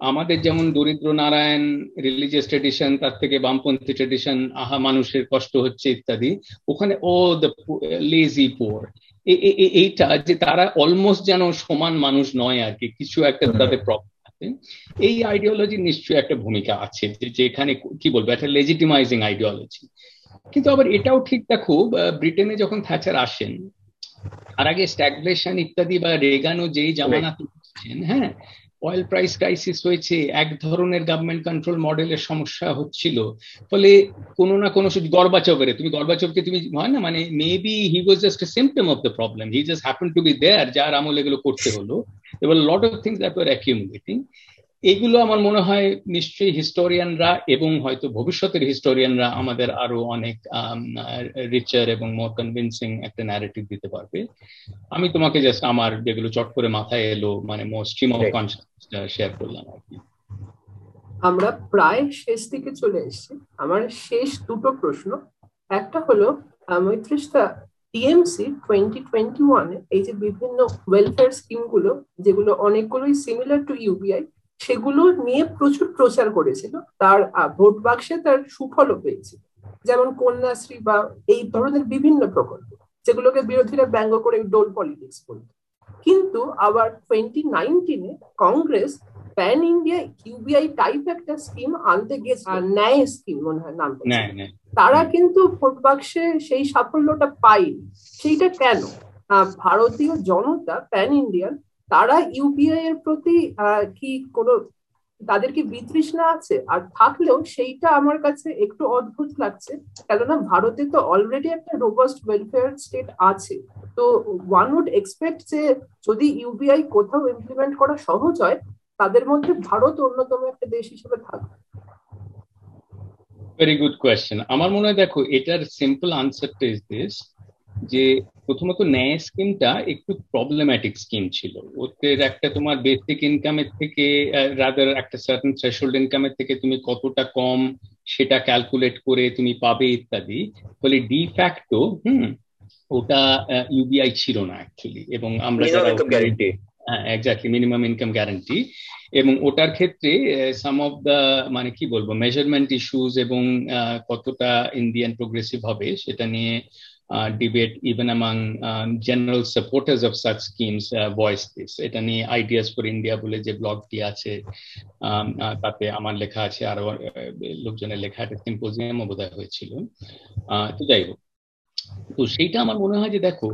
আমাদের যেমন দরিদ্র নারায়ণ রিলিজিয়াস ট্রেডিশন তার থেকে বামপন্থী ট্রেডিশন আহা মানুষের কষ্ট হচ্ছে ইত্যাদি ওখানে ও দ্য লেজি পোর এইটা যে তারা অলমোস্ট যেন সমান মানুষ নয় আর কি কিছু একটা তাদের প্রবলেম আছে। এই আইডিওলজি নিশ্চয়ই একটা ভূমিকা আছে যে যেখানে কি বলব একটা লেজিটিমাইজিং আইডিওলজি কিন্তু আবার এটাও ঠিক দেখো ব্রিটেনে যখন থ্যাচার আসেন তার আগে স্ট্যাগফ্লেশন ইত্যাদি বা রেগানো যেই জামানাতে হ্যাঁ অয়েল প্রাইস ক্রাইসিস হয়েছে এক ধরনের গভর্নমেন্ট কন্ট্রোল মডেলের সমস্যা হচ্ছিল ফলে কোনো না কোনো গর্বাচবের তুমি গর্বাচবকে তুমি হয় না? মানে maybe he was just a symptom of the problem he just happen to be there যার আমল এগুলো করতে হলো। এবার lot of things that were accumulating এগুলো আমার মনে হয় নিশ্চয়ই হিস্টোরিয়ানরা এবং হয়তো ভবিষ্যতের হিস্টোরিয়ানরা আমাদের আরও অনেক রিচার এবং মোর কনভিনসিং একটা ন্যারেটিভ দিতে পারবে। আমি তোমাকে জাস্ট আমার যেগুলো চট করে মাথায় এলো মানে মোর স্ট্রিম অফ কনসিয়াসটা শেয়ার করলাম আর কি। আমরা প্রায় শেষ দিকে চলে এসেছি। আমার শেষ দুটো প্রশ্ন। একটা হলো মৈত্রিশটা টিএমসি টোয়েন্টি টোয়েন্টি এই যে বিভিন্ন ওয়েলফেয়ার স্কিমগুলো, যেগুলো অনেকগুলোই সিমিলার টু ইউবিআই সেগুলো নিয়ে প্রচুর প্রচার করেছিল। তার ভোট বাক্সে তার সুফলও পেয়েছিল যেমন কন্যাশ্রী বা এই ধরনের বিভিন্ন প্রকল্প, যেগুলোকে বিরোধীরা ব্যঙ্গ করে ডোল পলিটিক্স বলত। কিন্তু আবার twenty নাইনটিনে Congress pan India UBI type একটা স্কিম আনতে গেছে ন্যায় স্কিম মনে হয় নাম তারা কিন্তু ভোট বাক্সে সেই সাফল্যটা পায়নি। সেইটা কেন? ভারতীয় জনতা প্যান ইন্ডিয়ান তারা ইউপিআই এর প্রতি কি কোনো তাদের কি বিতৃষ্ণা আছে। আর থাকলেও সেইটা আমার কাছে একটু অদ্ভুত লাগছে, কেননা ভারতে তো অলরেডি একটা রোবাস্ট ওয়েলফেয়ার স্টেট আছে। তো ওয়ান উড এক্সপেক্ট যে যদি ইউবিআই কোথাও ইমপ্লিমেন্ট করা সহজ হয়, তাদের মধ্যে ভারত অন্যতম একটা দেশ হিসেবে থাকবে ভেরি গুড কোয়েশ্চেন আমার মনে হয় দেখো, এটার সিম্পল আনসারটা ইজ দিস যে প্রথমত ন্যায় স্কিমটা একটু প্রবলেম্যাটিক স্কিম ছিল। ওদের একটা তোমার বেসিক ইনকামের থেকে রাদার একটা সার্টেন থ্রেশোল্ড ইনকামের থেকে তুমি কতটা কম সেটা ক্যালকুলেট করে তুমি পাবে ইত্যাদি। ফলে ডি ফ্যাক্টো হুম ওটা ইউবিআই ছিল না অ্যাকচুয়ালি এবং আমরা এক্স্যাক্টলি মিনিমাম ইনকাম গ্যারান্টি এবং ওটার ক্ষেত্রে সাম অফ দ্য মানে কি বলব মেজারমেন্ট ইস্যুস এবং কতটা ইন্ডিয়ান প্রোগ্রেসিভ হবে সেটা নিয়ে uh, debate even among um, general supporters of such schemes uh, voice this. এটা নিয়ে আইডিয়াস ফর ইন্ডিয়া বলে যে ব্লগটি আছে তাতে আমার লেখা আছে আরও লোকজনের লেখা একটা সিম্পোজিয়ামও বোধ হয়েছিল। তো যাই হোক। তো সেইটা আমার মনে হয় যে দেখো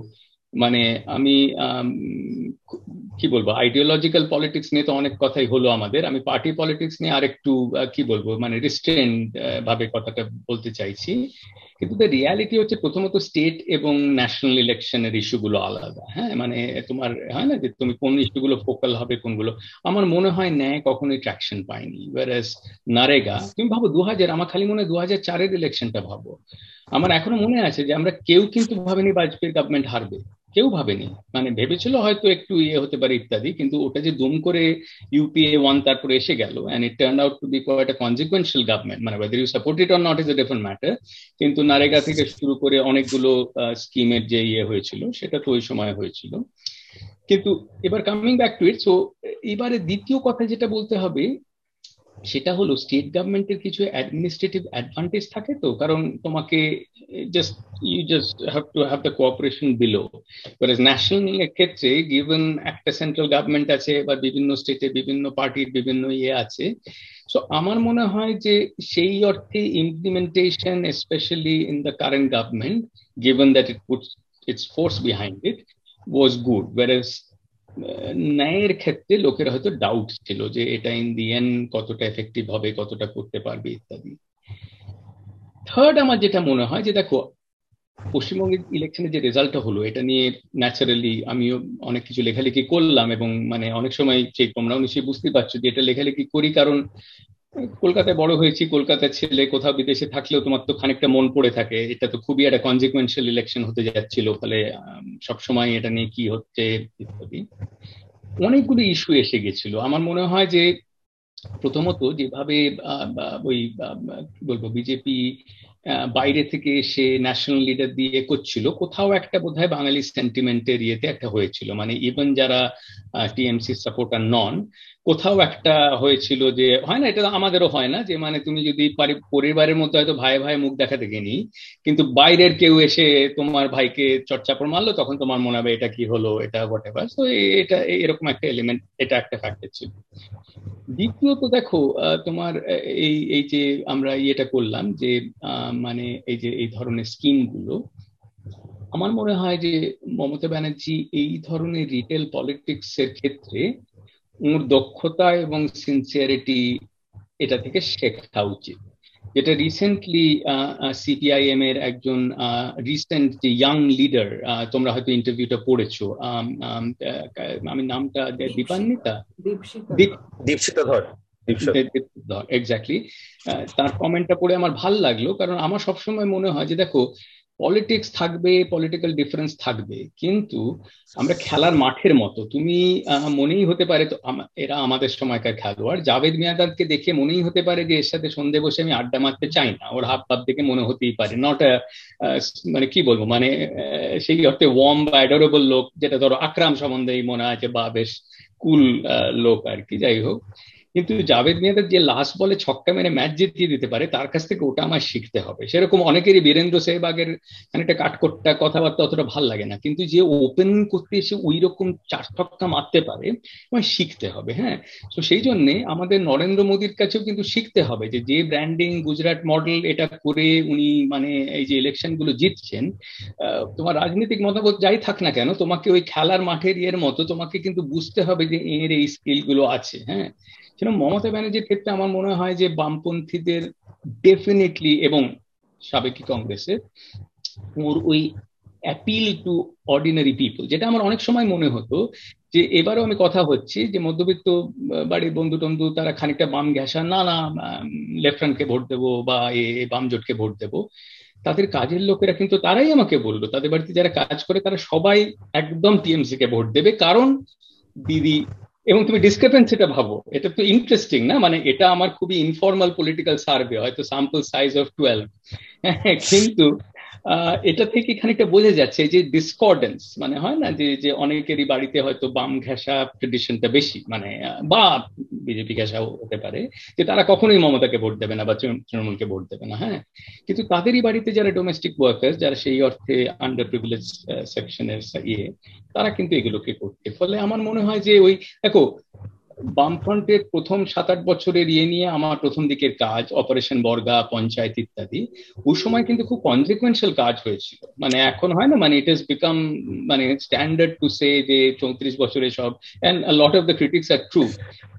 মানে আমি কি বলব আইডিওলজিক্যাল পলিটিক্স নিয়ে তো অনেক কথাই হলো আমাদের। আমি পার্টি পলিটিক্স নিয়ে আরেকটু কি বলব মানে রিস্ট্রেন ভাবে কথাটা বলতে চাইছি। কিন্তু রিয়ালিটি হচ্ছে প্রথমত স্টেট এবং ন্যাশনাল ইলেকশনের ইস্যুগুলো আলাদা হ্যাঁ? মানে তোমার, হয় না? যে তুমি কোন ইস্যুগুলো ফোকাল হবে কোনগুলো? আমার মনে হয় ন্যায় কখনোই ট্র্যাকশন পায়নি। নারেগা, তুমি ভাবো দু হাজার আমার খালি মনে হয় দু হাজার চারের ইলেকশনটা ভাবো। আমার এখনও মনে আছে যে আমরা কেউ কিন্তু ভাবেনি বাজপেয়ীর গভর্নমেন্ট হারবে। কেউ ভাবেনি। মানে ভেবেছিল হয়তো একটু ইয়ে হতে পারে ইত্যাদি, কিন্তু ওটা যে দুম করে ইউপিএ ওয়ান তারপরে এসে গেল and it turn out to be quite a consequential government মানে whether you support it or not is a different matter কিন্তু নারেগা থেকে শুরু করে অনেকগুলো স্কিমের যে ইয়ে হয়েছিল, সেটা তো ওই সময় হয়েছিল। কিন্তু এবার coming back to it so এবারে দ্বিতীয় কথা যেটা বলতে হবে সেটা হলো স্টেট গভর্নমেন্টের কিছু অ্যাডমিনিস্ট্রেটিভ অ্যাডভান্টেজ থাকে তো? কারণ তোমাকে just you just have to have the cooperation below national ক্ষেত্রে গিভেন একটা সেন্ট্রাল গভর্নমেন্ট আছে বা বিভিন্ন স্টেটে বিভিন্ন পার্টির বিভিন্ন ইয়ে আছে সো আমার মনে হয় যে সেই অর্থে implementation specially in the current government given that it puts its force behind it was good were ন্যায়ের ক্ষেত্রে লোকের হয়তো ডাউট ছিল যে এটা ইন দি এন্ড কতটা এফেক্টিভ হবে, কতটা করতে পারবে ইত্যাদি। থার্ড আমার যেটা মনে হয় যে দেখো পশ্চিমবঙ্গের ইলেকশনের যে রেজাল্টটা হলো, এটা নিয়ে ন্যাচারালি আমিও অনেক কিছু লেখালেখি করলাম এবং মানে অনেক সময় সেই তোমরাও নিশ্চয়ই বুঝতে পারছ যে এটা লেখালেখি করি কারণ কলকাতায় বড় হয়েছি, কলকাতার ছেলে, কোথাও বিদেশে থাকলেও তোমার তো খানিকটা মন পড়ে থাকে। এটা তো খুবই একটা কনজিকুয়েন্সিয়াল ইলেকশন হতে যাচ্ছিল, ফলে সবসময় এটা নিয়ে কি হচ্ছে ইত্যাদি। অনেকগুলো ইস্যু এসে গেছিল। আমার মনে হয় যে, প্রথমত যেভাবে ওই বলব, বিজেপি বাইরে থেকে এসে ন্যাশনাল লিডার দিয়ে করছিল কোথাও একটা বোধহয় বাঙালি সেন্টিমেন্টের ইয়েতে একটা হয়েছিল। মানে ইভেন যারা টিএমসি সাপোর্টার নন কোথাও একটা হয়েছিল যে হয় না এটা আমাদেরও হয় না যে মানে তুমি যদি পরিবারের মধ্যে হয়তো ভাই ভাই মুখ দেখাতে গেনি কিন্তু বাইরের কেউ এসে তোমার ভাইকে চর্চাপড় মারলো তখন তোমার মনে হবে এটা কি হলো এটা এভার তো এটা এরকম একটা এলিমেন্ট এটা একটা ফ্যাক্টর ছিল। দ্বিতীয়ত দেখো তোমার এই এই যে আমরা ইয়েটা করলাম যে আহ মানে এই যে এই ধরনের স্কিমগুলো আমার মনে হয় যে মমতা ব্যানার্জি এই ধরনের রিটেল পলিটিক্স এর ক্ষেত্রে ওর দক্ষতা এবং সিনসিয়ারিটি এটা থেকে শেখা উচিত। যেটা রিসেন্টলি সিপিআইএম এর একজন রিসেন্ট যে ইয়াং লিডার তোমরা হয়তো ইন্টারভিউটা পড়েছো আমি নামটা দীপান্বিতা? দীপশিতা ধর। এক্স্যাক্টলি তার কমেন্টটা পড়ে আমার ভালো লাগল, কারণ আমার সবসময় মনে হয় যে, দেখো পলিটিক্স থাকবে পলিটিক্যাল ডিফারেন্স থাকবে, কিন্তু আমরা খেলার মাঠের মতো। তুমি মনেই হতে পারে, তো এরা আমাদের সময়কার খেলোয়াড়। জাভেদ মিয়াদাদকে দেখে মনেই হতে পারে যে, এর সাথে সন্ধে বসে আমি আড্ডা মারতে চাই না। ওর হাব ভাব দেখে মনে হতেই পারে। নট মানে কি বলব মানে সেই অর্থে ওয়ার্ম বা অ্যাডোরেবল লোক, যেটা ধরো, আকরাম সম্বন্ধেই মনে আছে বা বেশ কুল লোক আর কি, যাই হোক। কিন্তু জাভেদ মিয়াদের যে লাস্ট বলে ছক্কা মেরে ম্যাচ জিতিয়ে দিতে পারে, তার কাছ থেকে ওটা আমার শিখতে হবে। সেরকম অনেকেরই বীরেন্দ্র সেহবাগের খানিকটা কাটকোটটা কথাবার্তা অতটা ভালো লাগে না। কিন্তু যে ওপেন করতে এসে ওই রকম চার ছক্কা মারতে পারে আমার শিখতে হবে হ্যাঁ? তো সেই জন্যে আমাদের নরেন্দ্র মোদীর কাছেও কিন্তু শিখতে হবে যে যে ব্র্যান্ডিং গুজরাট মডেল এটা করে উনি মানে এই যে ইলেকশনগুলো জিতছেন তোমার রাজনৈতিক মতামত যাই থাক না কেন, তোমাকে ওই খেলার মাঠের ইয়ের মতো তোমাকে কিন্তু বুঝতে হবে যে এর এই স্কিলগুলো আছে হ্যাঁ? সেরকম মমতা ব্যানার্জির ক্ষেত্রে আমার মনে হয় যে বামপন্থীদের ডেফিনেটলি এবং সাবেকি কংগ্রেসের ওর ওই অ্যাপিল টু অর্ডিনারি পিপল যেটা আমার অনেক সময় মনে হতো যে এবারও আমি কথা হচ্ছি যে মধ্যবিত্ত বাড়ির বন্ধু টন্ধু তারা খানিকটা বাম ঘেঁষা না না লেফট ভোট দেবো বা এ বাম জোটকে ভোট দেবো। তাদের কাজের লোকেরা কিন্তু তারাই আমাকে বলল, তাদের বাড়িতে যারা কাজ করে তারা সবাই একদম টিএমসি কে ভোট দেবে। কারণ দিদি এবং তুমি ডিসক্রেপেন্সিটা ভাবো, এটা তো ইন্টারেস্টিং না? মানে এটা আমার খুবই ইনফর্মাল পলিটিক্যাল সার্ভে হয়তো স্যাম্পল সাইজ অফ টুয়েলভ কিন্তু এটা থেকে খানিকটা বোঝা যাচ্ছে যে ডিসকর্ডেন্স মানে হয় না যে যে অনেকেরই বাড়িতে হয়তো বাম ঘেঁষা ট্রেডিশনটা বেশি মানে বা বিজেপি ঘেঁষাও হতে পারে, যে তারা কখনোই মমতাকে ভোট দেবে না বা তৃণমূলকে ভোট দেবে না হ্যাঁ? কিন্তু তাদেরই বাড়িতে যারা ডোমেস্টিক ওয়ার্কার যারা সেই অর্থে আন্ডার প্রিভিলেজ সেকশনের ইয়ে তারা কিন্তু এগুলোকে করতে। ফলে আমার মনে হয় যে ওই, দেখো বামফ্রন্টের প্রথম সাত আট বছরের ইয়ে নিয়ে আমার প্রথম দিকের কাজ অপারেশন বর্গা, পঞ্চায়েত ইত্যাদি, ওই সময় কিন্তু খুব কনসিকুয়েন্সিয়াল কাজ হয়েছিল। মানে এখন হয় না মানে ইট ইস বিকাম মানে স্ট্যান্ডার্ড টু সে যে চৌত্রিশ বছরে সব and lot of the critics are true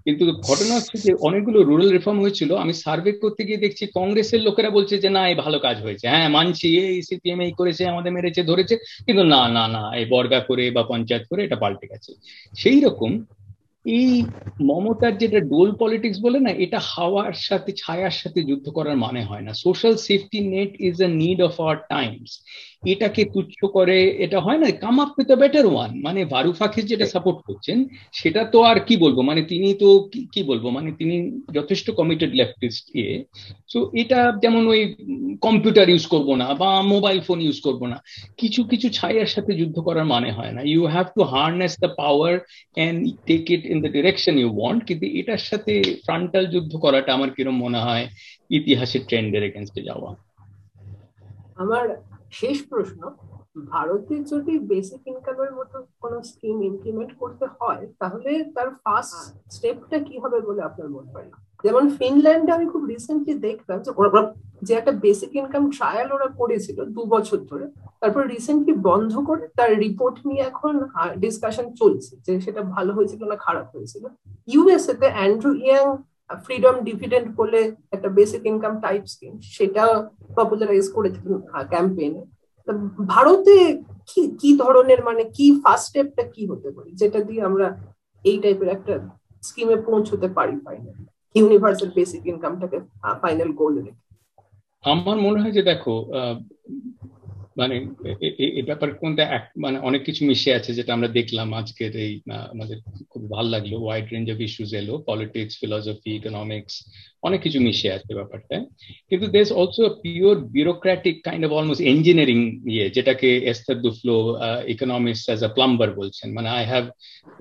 কিন্তু ঘটনা হচ্ছে যে অনেকগুলো রুরাল রিফর্ম হয়েছিল, আমি সার্ভে করতে গিয়ে দেখছি কংগ্রেসের লোকেরা বলছে যে না, এই ভালো কাজ হয়েছে। হ্যাঁ মানছি, এই সিপিএম এই করেছে, আমাদের মেরেছে, ধরেছে, কিন্তু না না না, এই বর্গা করে বা পঞ্চায়েত করে এটা পাল্টে গেছে। সেই রকম এই মমতার যেটা ডোল পলিটিক্স বলে না, এটা হাওয়ার সাথে, ছায়ার সাথে যুদ্ধ করার মানে হয় না। Social safety net is a need of our times এটাকে তুচ্ছ করে এটা হয় না come up with better one মানে ফাকির যেটা সাপোর্ট করছেন সেটা তো আর কি বলব মানে তিনি তো কি বলব মানে তিনি যথেষ্ট কমিটেড লেফটিস্ট ইয়ে সো এটা যেমন ওই কম্পিউটার ইউজ করব না বা মোবাইল ফোন ইউজ করব না কিছু কিছু ছায়ার সাথে যুদ্ধ করার মানে হয় না। You have to harness the power and take it in the direction you want কিন্তু এটার সাথে ফ্রন্টাল যুদ্ধ করাটা আমার কিরম মনে হয় ইতিহাসের ট্রেন্ডের এগেনস্টে যাওয়া। আমার শেষ প্রশ্ন ভারতে যদি বেসিক ইনকামের মতো কোন স্কিম ইমপ্লিমেন্ট করতে হয় তাহলে তার ফার্স্ট স্টেপটা কি হবে বলে আপনার মনে হয়? যেমন ফিনল্যান্ডে আমি খুব রিসেন্টলি দেখলাম যে ওরা যে একটা বেসিক ইনকাম ট্রায়াল ওরা করেছিল দু বছর ধরে তারপর রিসেন্টলি বন্ধ করে তার রিপোর্ট নিয়ে এখন ডিসকাশন চলছে যে সেটা ভালো হয়েছিল না খারাপ হয়েছিল। ইউএসএ তে অ্যান্ড্রু ইয়াং ফ্রিডম ডিভিডেন্ট বলে একটা বেসিক ইনকাম টাইপ স্কিম সেটা পপুলারাইজ করেছিলেন ক্যাম্পেইনে ভারতে কি কি ধরনের মানে কি ফার্স্ট স্টেপটা কি হতে পারে, যেটা দিয়ে আমরা এই টাইপের একটা স্কিমে পৌঁছতে পারি ফাইনাল ইউনিভার্সাল বেসিক ইনকামটাকে ফাইনাল গোল রেখে? আমার মনে হয় যে দেখো মানে এই ব্যাপার কোনটা মানে অনেক কিছু মিশে আছে যেটা আমরা দেখলাম আজকের এই আমাদের খুব ভালো লাগল। ওয়াইড রেঞ্জ অফ ইস্যুস এলো। পলিটিক্স ফিলসফি ইকোনমিক্স অনেক কিছু মিশে আছে ব্যাপারটা। কিন্তু দেশ also pure bureaucratic kind of almost engineering ইয়ে যেটাকে Esther Duflo economics as a plumber বলছেন। মানে I have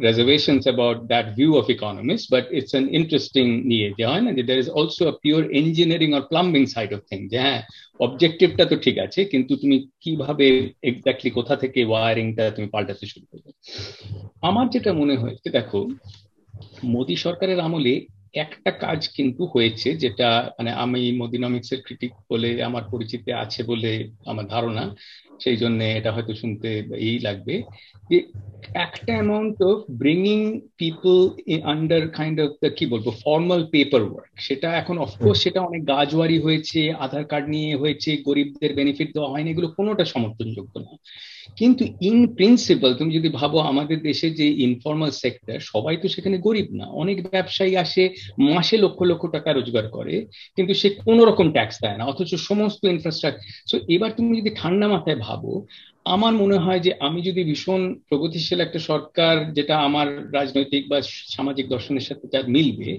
reservations about that view of economics but it's an interesting ইয়ে যে হয় না যে there is also a pure engineering or plumbing side of thing যে হ্যাঁ অবজেক্টিভটা তো ঠিক আছে, কিন্তু তুমি কীভাবে এক্স্যাক্টলি কোথা থেকে ওয়ারিংটা তুমি পাল্টাতে শুরু করবে? আমার যেটা মনে হয়েছে, দেখো, মোদী সরকারের আমলে একটা কাজ কিন্তু হয়েছে যেটা মানে আমি মদিনমিক্সের ক্রিটিক বলে, আমার পরিচিতি আছে বলে আমার ধারণা। সেই জন্য এটা হয়তো শুনতে এই লাগবে। যে একটা amount of bringing people under kind of কি বলব ফর্মাল পেপার ওয়ার্ক সেটা এখন অফকোর্স সেটা অনেক গাজওয়ারি হয়েছে আধার কার্ড নিয়ে হয়েছে গরিবদের বেনিফিট দেওয়া হয়নি এগুলো কোনোটা সমর্থনযোগ্য না। কিন্তু ইন প্রিন্সিপাল তুমি যদি ভাবো আমাদের দেশে যে ইনফর্মাল সেক্টর সবাই তো সেখানে গরিব না। অনেক ব্যবসায়ী আসে মাসে লক্ষ লক্ষ টাকা রোজগার করে কিন্তু সে কোনো রকম ট্যাক্স দেয় না অথচ সমস্ত ইনফ্রাস্ট্রাকচার সো এবার তুমি যদি ঠান্ডা মাথায় ভাবো, আমার মনে হয় যে আমি যদি ভীষণ প্রগতিশীল একটা সরকার, যেটা আমার রাজনৈতিক বা সামাজিক দর্শনের সাথে যার মিলবে,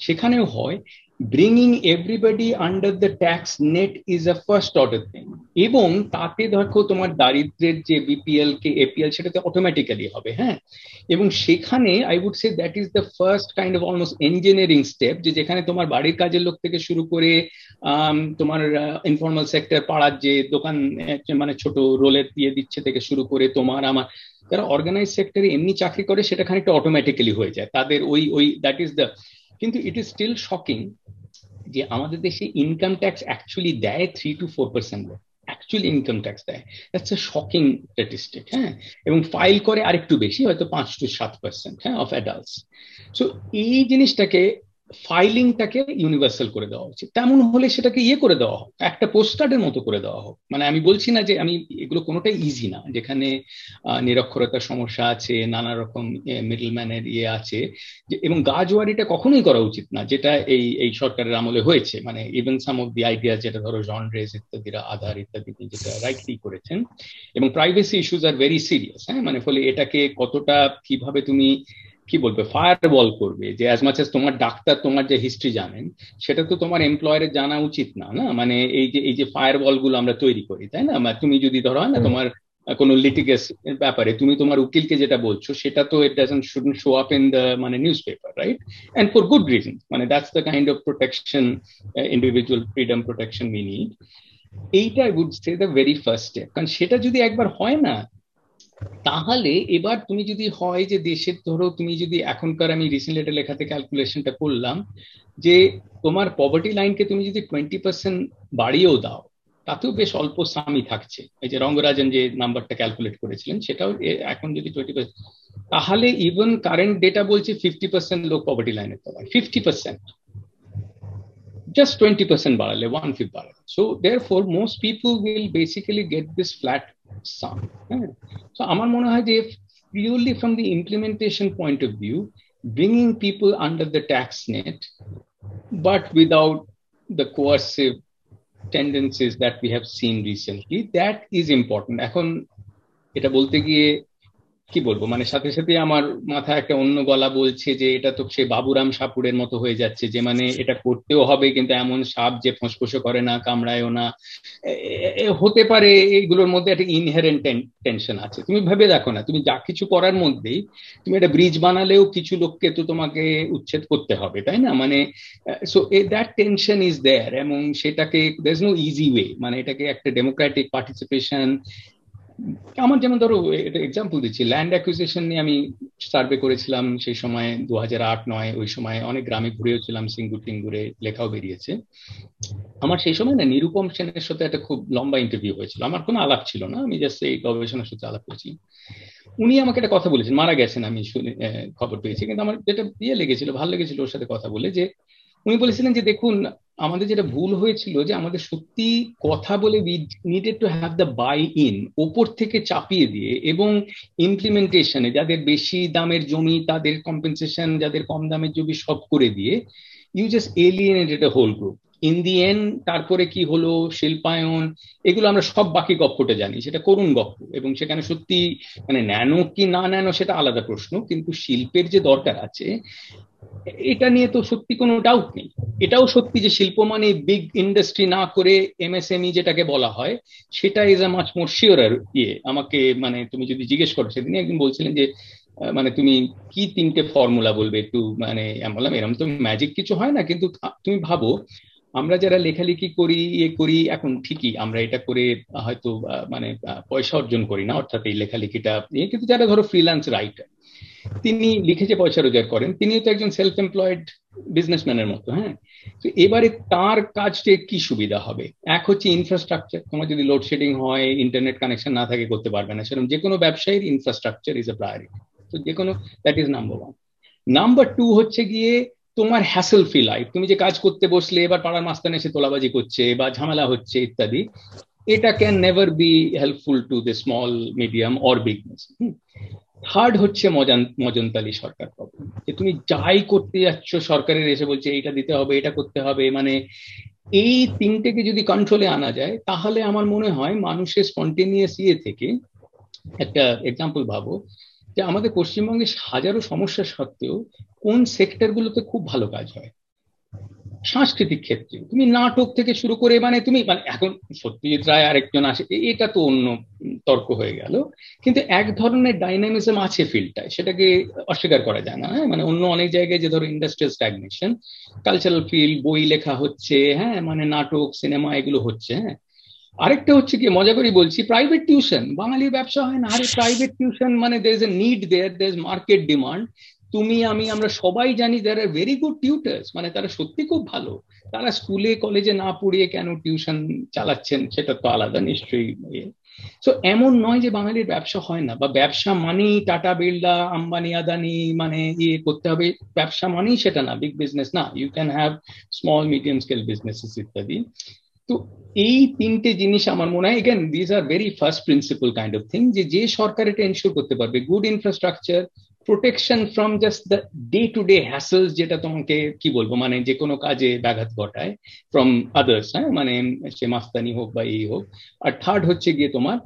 সেখানেও হয়। Bringing everybody under the tax net is a first order thing এবং তাতে দেখো তোমার দারিদ্রের যে বিপিএল কে এপিএল সেটাতে অটোমেটিক্যালি হবে হ্যাঁ? এবং সেখানে I would say that is the first kind of almost engineering step যে যেখানে তোমার বাড়ির কাজের লোক থেকে শুরু করে তোমার ইনফর্মাল সেক্টর পাড়ার যে দোকান মানে ছোট রোলের দিয়ে দিচ্ছে থেকে শুরু করে তোমার, আমার, যারা অর্গানাইজ সেক্টরে এমনি চাকরি করে সেটা খানিকটা অটোমেটিক্যালি হয়ে যায়। তাদের ওই ওই দ্যাট ইজ দ্য কিন্তু ইট ইজ স্টিল শকিং যে আমাদের দেশে ইনকাম ট্যাক্স অ্যাকচুয়ালি দেয় three to four percent actually income tax দেয়। দ্যাটস এ শকিং স্ট্যাটিস্টিক হ্যাঁ? এবং ফাইল করে আরেকটু বেশি, হয়তো পাঁচ টু সাত পার্সেন্ট হ্যাঁ অফ অ্যাডাল্টস সো এই জিনিসটাকে ফাইলিংটাকে ইউনিভার্সাল করে দেওয়া উচিত তেমন হলে সেটাকে ইয়ে করে দেওয়া হোক, একটা পোস্টার্ডের মতো করে দেওয়া হোক। মানে আমি বলছি না যে আমি এগুলো কোনোটাই ইজি না, যেখানে নিরক্ষরতার সমস্যা আছে, নানা রকম মিডল ম্যানের ইয়ে আছে এবং গাজওয়ারিটা কখনোই করা উচিত না, যেটা এই এই সরকারের আমলে হয়েছে। মানে even some of the idea যেটা ধরো জন রেস ইত্যাদিরা, আধার ইত্যাদি যেটা রাইটলি করেছেন। এবং privacy issues are very serious হ্যাঁ? মানে ফলে এটাকে কতটা, কীভাবে তুমি কি বলবে? ফায়ার বল করবে যে অ্যাজ মাচ তোমার ডাক্তার তোমার যে হিস্ট্রি জানেন সেটা তো তোমার এমপ্লয়ারের জানা উচিত না না? মানে এই যে এই যে ফায়ার বলগুলো আমরা তৈরি করি তাই না? তুমি যদি ধরো হয় না তোমার কোনো লিটিগেস ব্যাপারে তুমি তোমার উকিলকে যেটা বলছো সেটা তো it doesn't shouldn't show up in the মানে newspaper right and for good reason মানে that's the kind of protection individual freedom protection we need এইটা I would say the very first step কারণ সেটা যদি একবার হয় না তাহলে এবার তুমি যদি হয় যে দেশের, ধরো তুমি যদি এখনকার আমি রিসেন্টলি একটা লেখাতে ক্যালকুলেশনটা করলাম, যে তোমার পভার্টি লাইনকে তুমি যদি টোয়েন্টি পার্সেন্ট বাড়িয়েও দাও, তাতেও বেশ অল্প সামই থাকছে। এই যে রঙ্গরাজন যে নাম্বারটা ক্যালকুলেট করেছিলেন, সেটাও এখন যদি টোয়েন্টি পার্সেন্ট তাহলে ইভেন কারেন্ট ডেটা বলছে ফিফটি পার্সেন্ট লোক পভার্টি লাইনের তলায় ফিফটি পার্সেন্ট just 20% বাড়ালে, one fifth বাড়ালে। So, therefore, most people will basically get this flat sum হ্যাঁ so আমার মনে হয় যে purely from the implementation point of view bringing people under the tax net but without the coercive tendencies that we have seen recently that is important এখন এটা বলতে গিয়ে কি বলব? মানে সাথে সাথে আমার মাথায় একটা অন্য গলা বলছে যে, এটা তো সে বাবুরাম সাপুরের মতো হয়ে যাচ্ছে যে মানে এটা করতেও হবে কিন্তু এমন সাপ যে ফসফসে করে না, কামড়ায়ও না। হতে পারে এইগুলোর মধ্যে একটা ইনহেরেন্ট টেনশন আছে। তুমি ভেবে দেখো না, তুমি যা কিছু করার মধ্যেই তুমি একটা ব্রিজ বানালেও কিছু লোককে তো তোমাকে উচ্ছেদ করতে হবে, তাই না? মানে so a that tension is there এবং সেটাকে দের নো ইজি ওয়ে মানে এটাকে একটা ডেমোক্রেটিক পার্টিসিপেশন আমার যেমন ধরো এক্সাম্পল দিচ্ছি ল্যান্ড অ্যাকুইজিশন নিয়ে আমি সার্ভে করেছিলাম সেই সময় দু হাজার আট, নয়, ওই সময় অনেক গ্রামে ঘুরেওছিলাম সিঙ্গুর টিঙ্গুরে লেখাও বেরিয়েছে। আমার সেই সময় না নিরুপম সেনের সাথে একটা খুব লম্বা ইন্টারভিউ হয়েছিল। আমার কোনো আলাপ ছিল না, আমি জাস্ট এই গবেষণার সাথে আলাপ করেছি। উনি আমাকে একটা কথা বলেছেন, মারা গেছেন আমি শুনে খবর পেয়েছি, কিন্তু আমার যেটা ইয়ে লেগেছিল, ভালো লেগেছিল ওর সাথে কথা বলে যে উনি বলেছিলেন যে, দেখুন, আমাদের যেটা ভুল হয়েছিল যে, আমাদের সত্যি কথা বলে needed to have the buy in ওপর থেকে চাপিয়ে দিয়ে এবং ইমপ্লিমেন্টেশনে যাদের বেশি দামের জমি, তাদের কম্পেনসেশন যাদের কম দামের জমি সব করে দিয়ে you just alienated a whole group in the end তারপরে কি হলো? শিল্পায়ন, এগুলো আমরা সব বাকি গপ্পটা জানি। সেটা করুন গপ্প এবং সেখানে সত্যি মানে ন্যানো কি না ন্যানো সেটা আলাদা প্রশ্ন। কিন্তু শিল্পের যে দরকার আছে এটা নিয়ে তো সত্যি কোনো ডাউট নেই। এটাও সত্যি যে শিল্প মানে বিগ ইন্ডাস্ট্রি না করে এমএসএমই যেটাকে বলা হয়, সেটা is a much more sure ইয়ে। আমাকে মানে তুমি যদি জিজ্ঞেস করো, সেদিন একদিন বলছিলেন যে মানে তুমি কি তিনটে ফর্মুলা বলবে একটু মানে বললাম এরকম তো ম্যাজিক কিছু হয় না, কিন্তু তুমি ভাবো, আমরা যারা লেখালেখি করি ইয়ে করি, এখন ঠিকই আমরা এটা করে হয়তো মানে পয়সা অর্জন করি না, অর্থাৎ এই লেখালেখিটা। কিন্তু যারা ধরো ফ্রিল্যান্স রাইটার তিনি লিখেছে পয়সা রোজগার করেন। তিনিও তো একজন সেলফ এমপ্লয়েড বিজনেসম্যানের মতো হ্যাঁ? তো এবারে তার কাজটা কি সুবিধা হবে? এক হচ্ছে ইনফ্রাস্ট্রাকচার তোমার যদি লোডশেডিং হয় ইন্টারনেট কানেকশন না থাকে, করতে পারবে না। সেরকম যে কোনো ব্যবসায়ীর ইনফ্রাস্ট্রাকচার ইজ এ প্রায়োরিটি তো যে কোনো that is number one number two হচ্ছে গিয়ে তোমার হ্যাসেল ফি লাইফ তুমি যে কাজ করতে বসলে, এবার পাড়ার মাস্তান এসে তোলাবাজি করছে বা ঝামেলা হচ্ছে ইত্যাদি, এটা can never be helpful to the small medium or bigness third হচ্ছে মজান মজনতালি সরকার প্রবলেম যে তুমি যাই করতে যাচ্ছ, সরকারের এসে বলছে এটা দিতে হবে, এটা করতে হবে মানে এই তিনটেকে যদি কন্ট্রোলে আনা যায়, তাহলে আমার মনে হয় মানুষের স্পন্টেনিয়াস ইয়ে থেকে একটা এক্সাম্পল ভাবো, যে আমাদের পশ্চিমবঙ্গে হাজারো সমস্যা সত্ত্বেও কোন সেক্টরগুলোতে খুব ভালো কাজ হয়। সাংস্কৃতিক ক্ষেত্রে। তুমি নাটক থেকে শুরু করে মানে তুমি মানে এখন সত্যজিৎ রায় আরেকজন আসে এটা তো অন্য তর্ক হয়ে গেল। কিন্তু এক ধরনের ডাইনামিজম আছে ফিল্ডটায় সেটাকে অস্বীকার করা যায় না হ্যাঁ? মানে অন্য অনেক জায়গায় যে ধরো ইন্ডাস্ট্রিয়াল স্ট্যাগনেশন কালচারাল ফিল্ড বই লেখা হচ্ছে হ্যাঁ? মানে নাটক সিনেমা এগুলো হচ্ছে হ্যাঁ? আরেকটা হচ্ছে কি, মজা করে বলছি প্রাইভেট টিউশন বাঙালির ব্যবসা হয় না। আরে প্রাইভেট টিউশন মানে there is a need there there is market demand তুমি আমি আমরা সবাই জানি there are very good tutors মানে তারা সত্যি খুব ভালো। তারা স্কুলে কলেজে না পড়িয়ে কেন টিউশন চালাচ্ছেন সেটা তো আলাদা নিশ্চয়ই সো এমন নয় যে বাঙালির ব্যবসা হয় না বা ব্যবসা মানেই টাটা বিড়লা আম্বানি আদানি মানে ইয়ে করতে হবে। ব্যবসা মানেই সেটা না বিগ বিজনেস না। You can have small medium scale businesses ইত্যাদি। তো এই তিনটে জিনিস আমার মনে হয় again this are very first principal kind of thing যে যে সরকার এটা এনশিওর করতে পারবে। Good infrastructure protection from just the day to day hassles যেটা তোমাকে, কি বলব মানে যে কোনো কাজে ব্যাঘাত ঘটায় ফ্রম আদার্স হ্যাঁ? মানে সে মাস্তানি হোক বা এই হোক। আর থার্ড হচ্ছে গিয়ে তোমার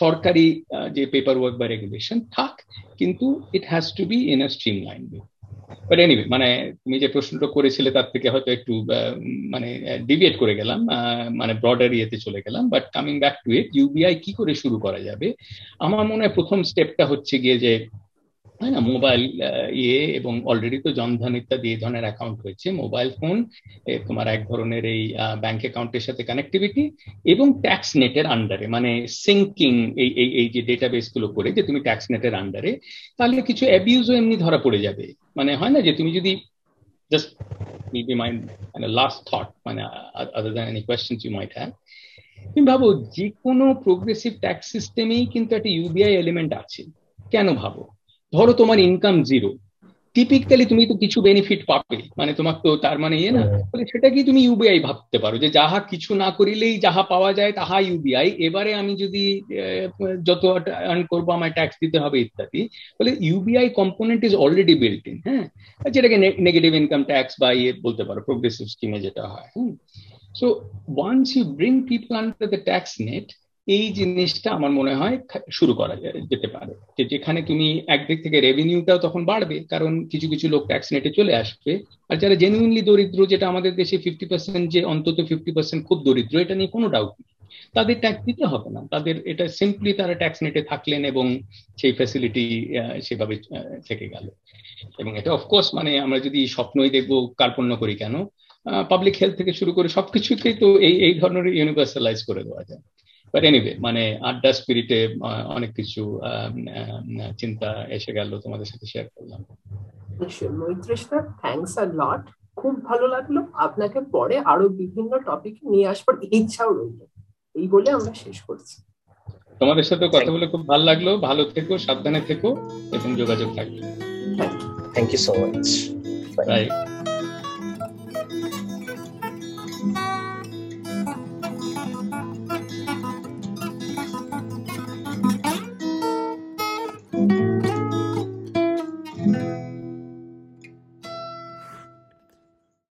সরকারি যে পেপার ওয়ার্ক বা রেগুলেশন থাক, কিন্তু it has to be in a streamline but anyway মানে তুমি যে প্রশ্নটা করেছিলে তার থেকে হয়তো একটু মানে ডিভিয়েট করে গেলাম মানে ব্রডার ইয়েতে চলে গেলাম। But coming back to it UBI কি করে শুরু করা যাবে? আমার মনে হয় প্রথম স্টেপটা হচ্ছে গিয়ে যে তাই না, মোবাইল ইয়ে এবং অলরেডি তো জনধন ইত্যাদি এই ধরনের অ্যাকাউন্ট হয়েছে মোবাইল ফোন তোমার এক ধরনের এই ব্যাংক অ্যাকাউন্টের সাথে কানেক্টিভিটি এবং ট্যাক্স নেটের আন্ডারে মানে সিঙ্কিং এই এই এই যে ডেটাবেসগুলো করে যে তুমি ট্যাক্স নেটের আন্ডারে তাহলে কিছু অ্যাবিউজও এমনি ধরা পড়ে যাবে। মানে হয় না যে তুমি যদি জাস্ট মেবি মাই মানে লাস্ট থট মানে other than any questions you might have তুমি ভাবো যে কোনো প্রোগ্রেসিভ ট্যাক্স সিস্টেমেই কিন্তু একটা ইউবিআই এলিমেন্ট আছে। কেন ভাবো? ধরো তোমার ইনকাম জিরো টিপিক্যালি তুমি তো কিছু বেনিফিট পাবে মানে তোমার তো তার মানে ইয়ে না বলে সেটা কি তুমি ইউবিআই ভাবতে পারো যে যাহা কিছু না করিলেই যাহা পাওয়া যায় তাহা ইউবিআই এবারে আমি যদি যত আর্ন করব আমায় ট্যাক্স দিতে হবে ইত্যাদি বলে UBI component is already built in হ্যাঁ? যেটাকে নেগেটিভ ইনকাম ট্যাক্স বা ইয়ে বলতে পারো প্রোগ্রেসিভ স্কিমে যেটা হয় হ্যাঁ so once you bring people under the tax net এই জিনিসটা আমার মনে হয় শুরু করা যেতে পারে। যে যেখানে তুমি একদিক থেকে রেভিনিউটাও তখন বাড়বে, কারণ কিছু কিছু লোক ট্যাক্স নেটে চলে আসবে। আর যারা জেনুইনলি দরিদ্র, যেটা আমাদের দেশে ফিফটি পার্সেন্ট যে অন্তত ফিফটি পার্সেন্ট খুব দরিদ্র, এটা নিয়ে কোনো ডাউট নেই। তাদের ট্যাক্স দিতে হবে না। তাদের এটা সিম্পলি তারা ট্যাক্স নেটে থাকলেন এবং সেই ফ্যাসিলিটি সেভাবে থেকে গেল। এবং এটা অফকোর্স মানে আমরা যদি স্বপ্নই দেখব কার্পণ্য করি কেন পাবলিক হেলথ থেকে শুরু করে সবকিছুকেই তো এই এই ধরনের ইউনিভার্সালাইজ করে দেওয়া যায়। বাট এনিওয়ে মানে আড্ডা স্পিরিটে অনেক কিছু চিন্তা এসে গেল তোমাদের সাথে শেয়ার করলাম। মৈত্রেশদা থ্যাংকস আ লট খুব ভালো লাগল। আপনাকে পরে আরও বিভিন্ন টপিক নিয়ে আসবার ইচ্ছাও রইল। এই বলে আমরা শেষ করছি। তোমাদের সাথে কথা বলে খুব ভালো লাগল। ভালো থেকো সাবধানে থেকো এবং যোগাযোগ থাকবে। Thank you so much bye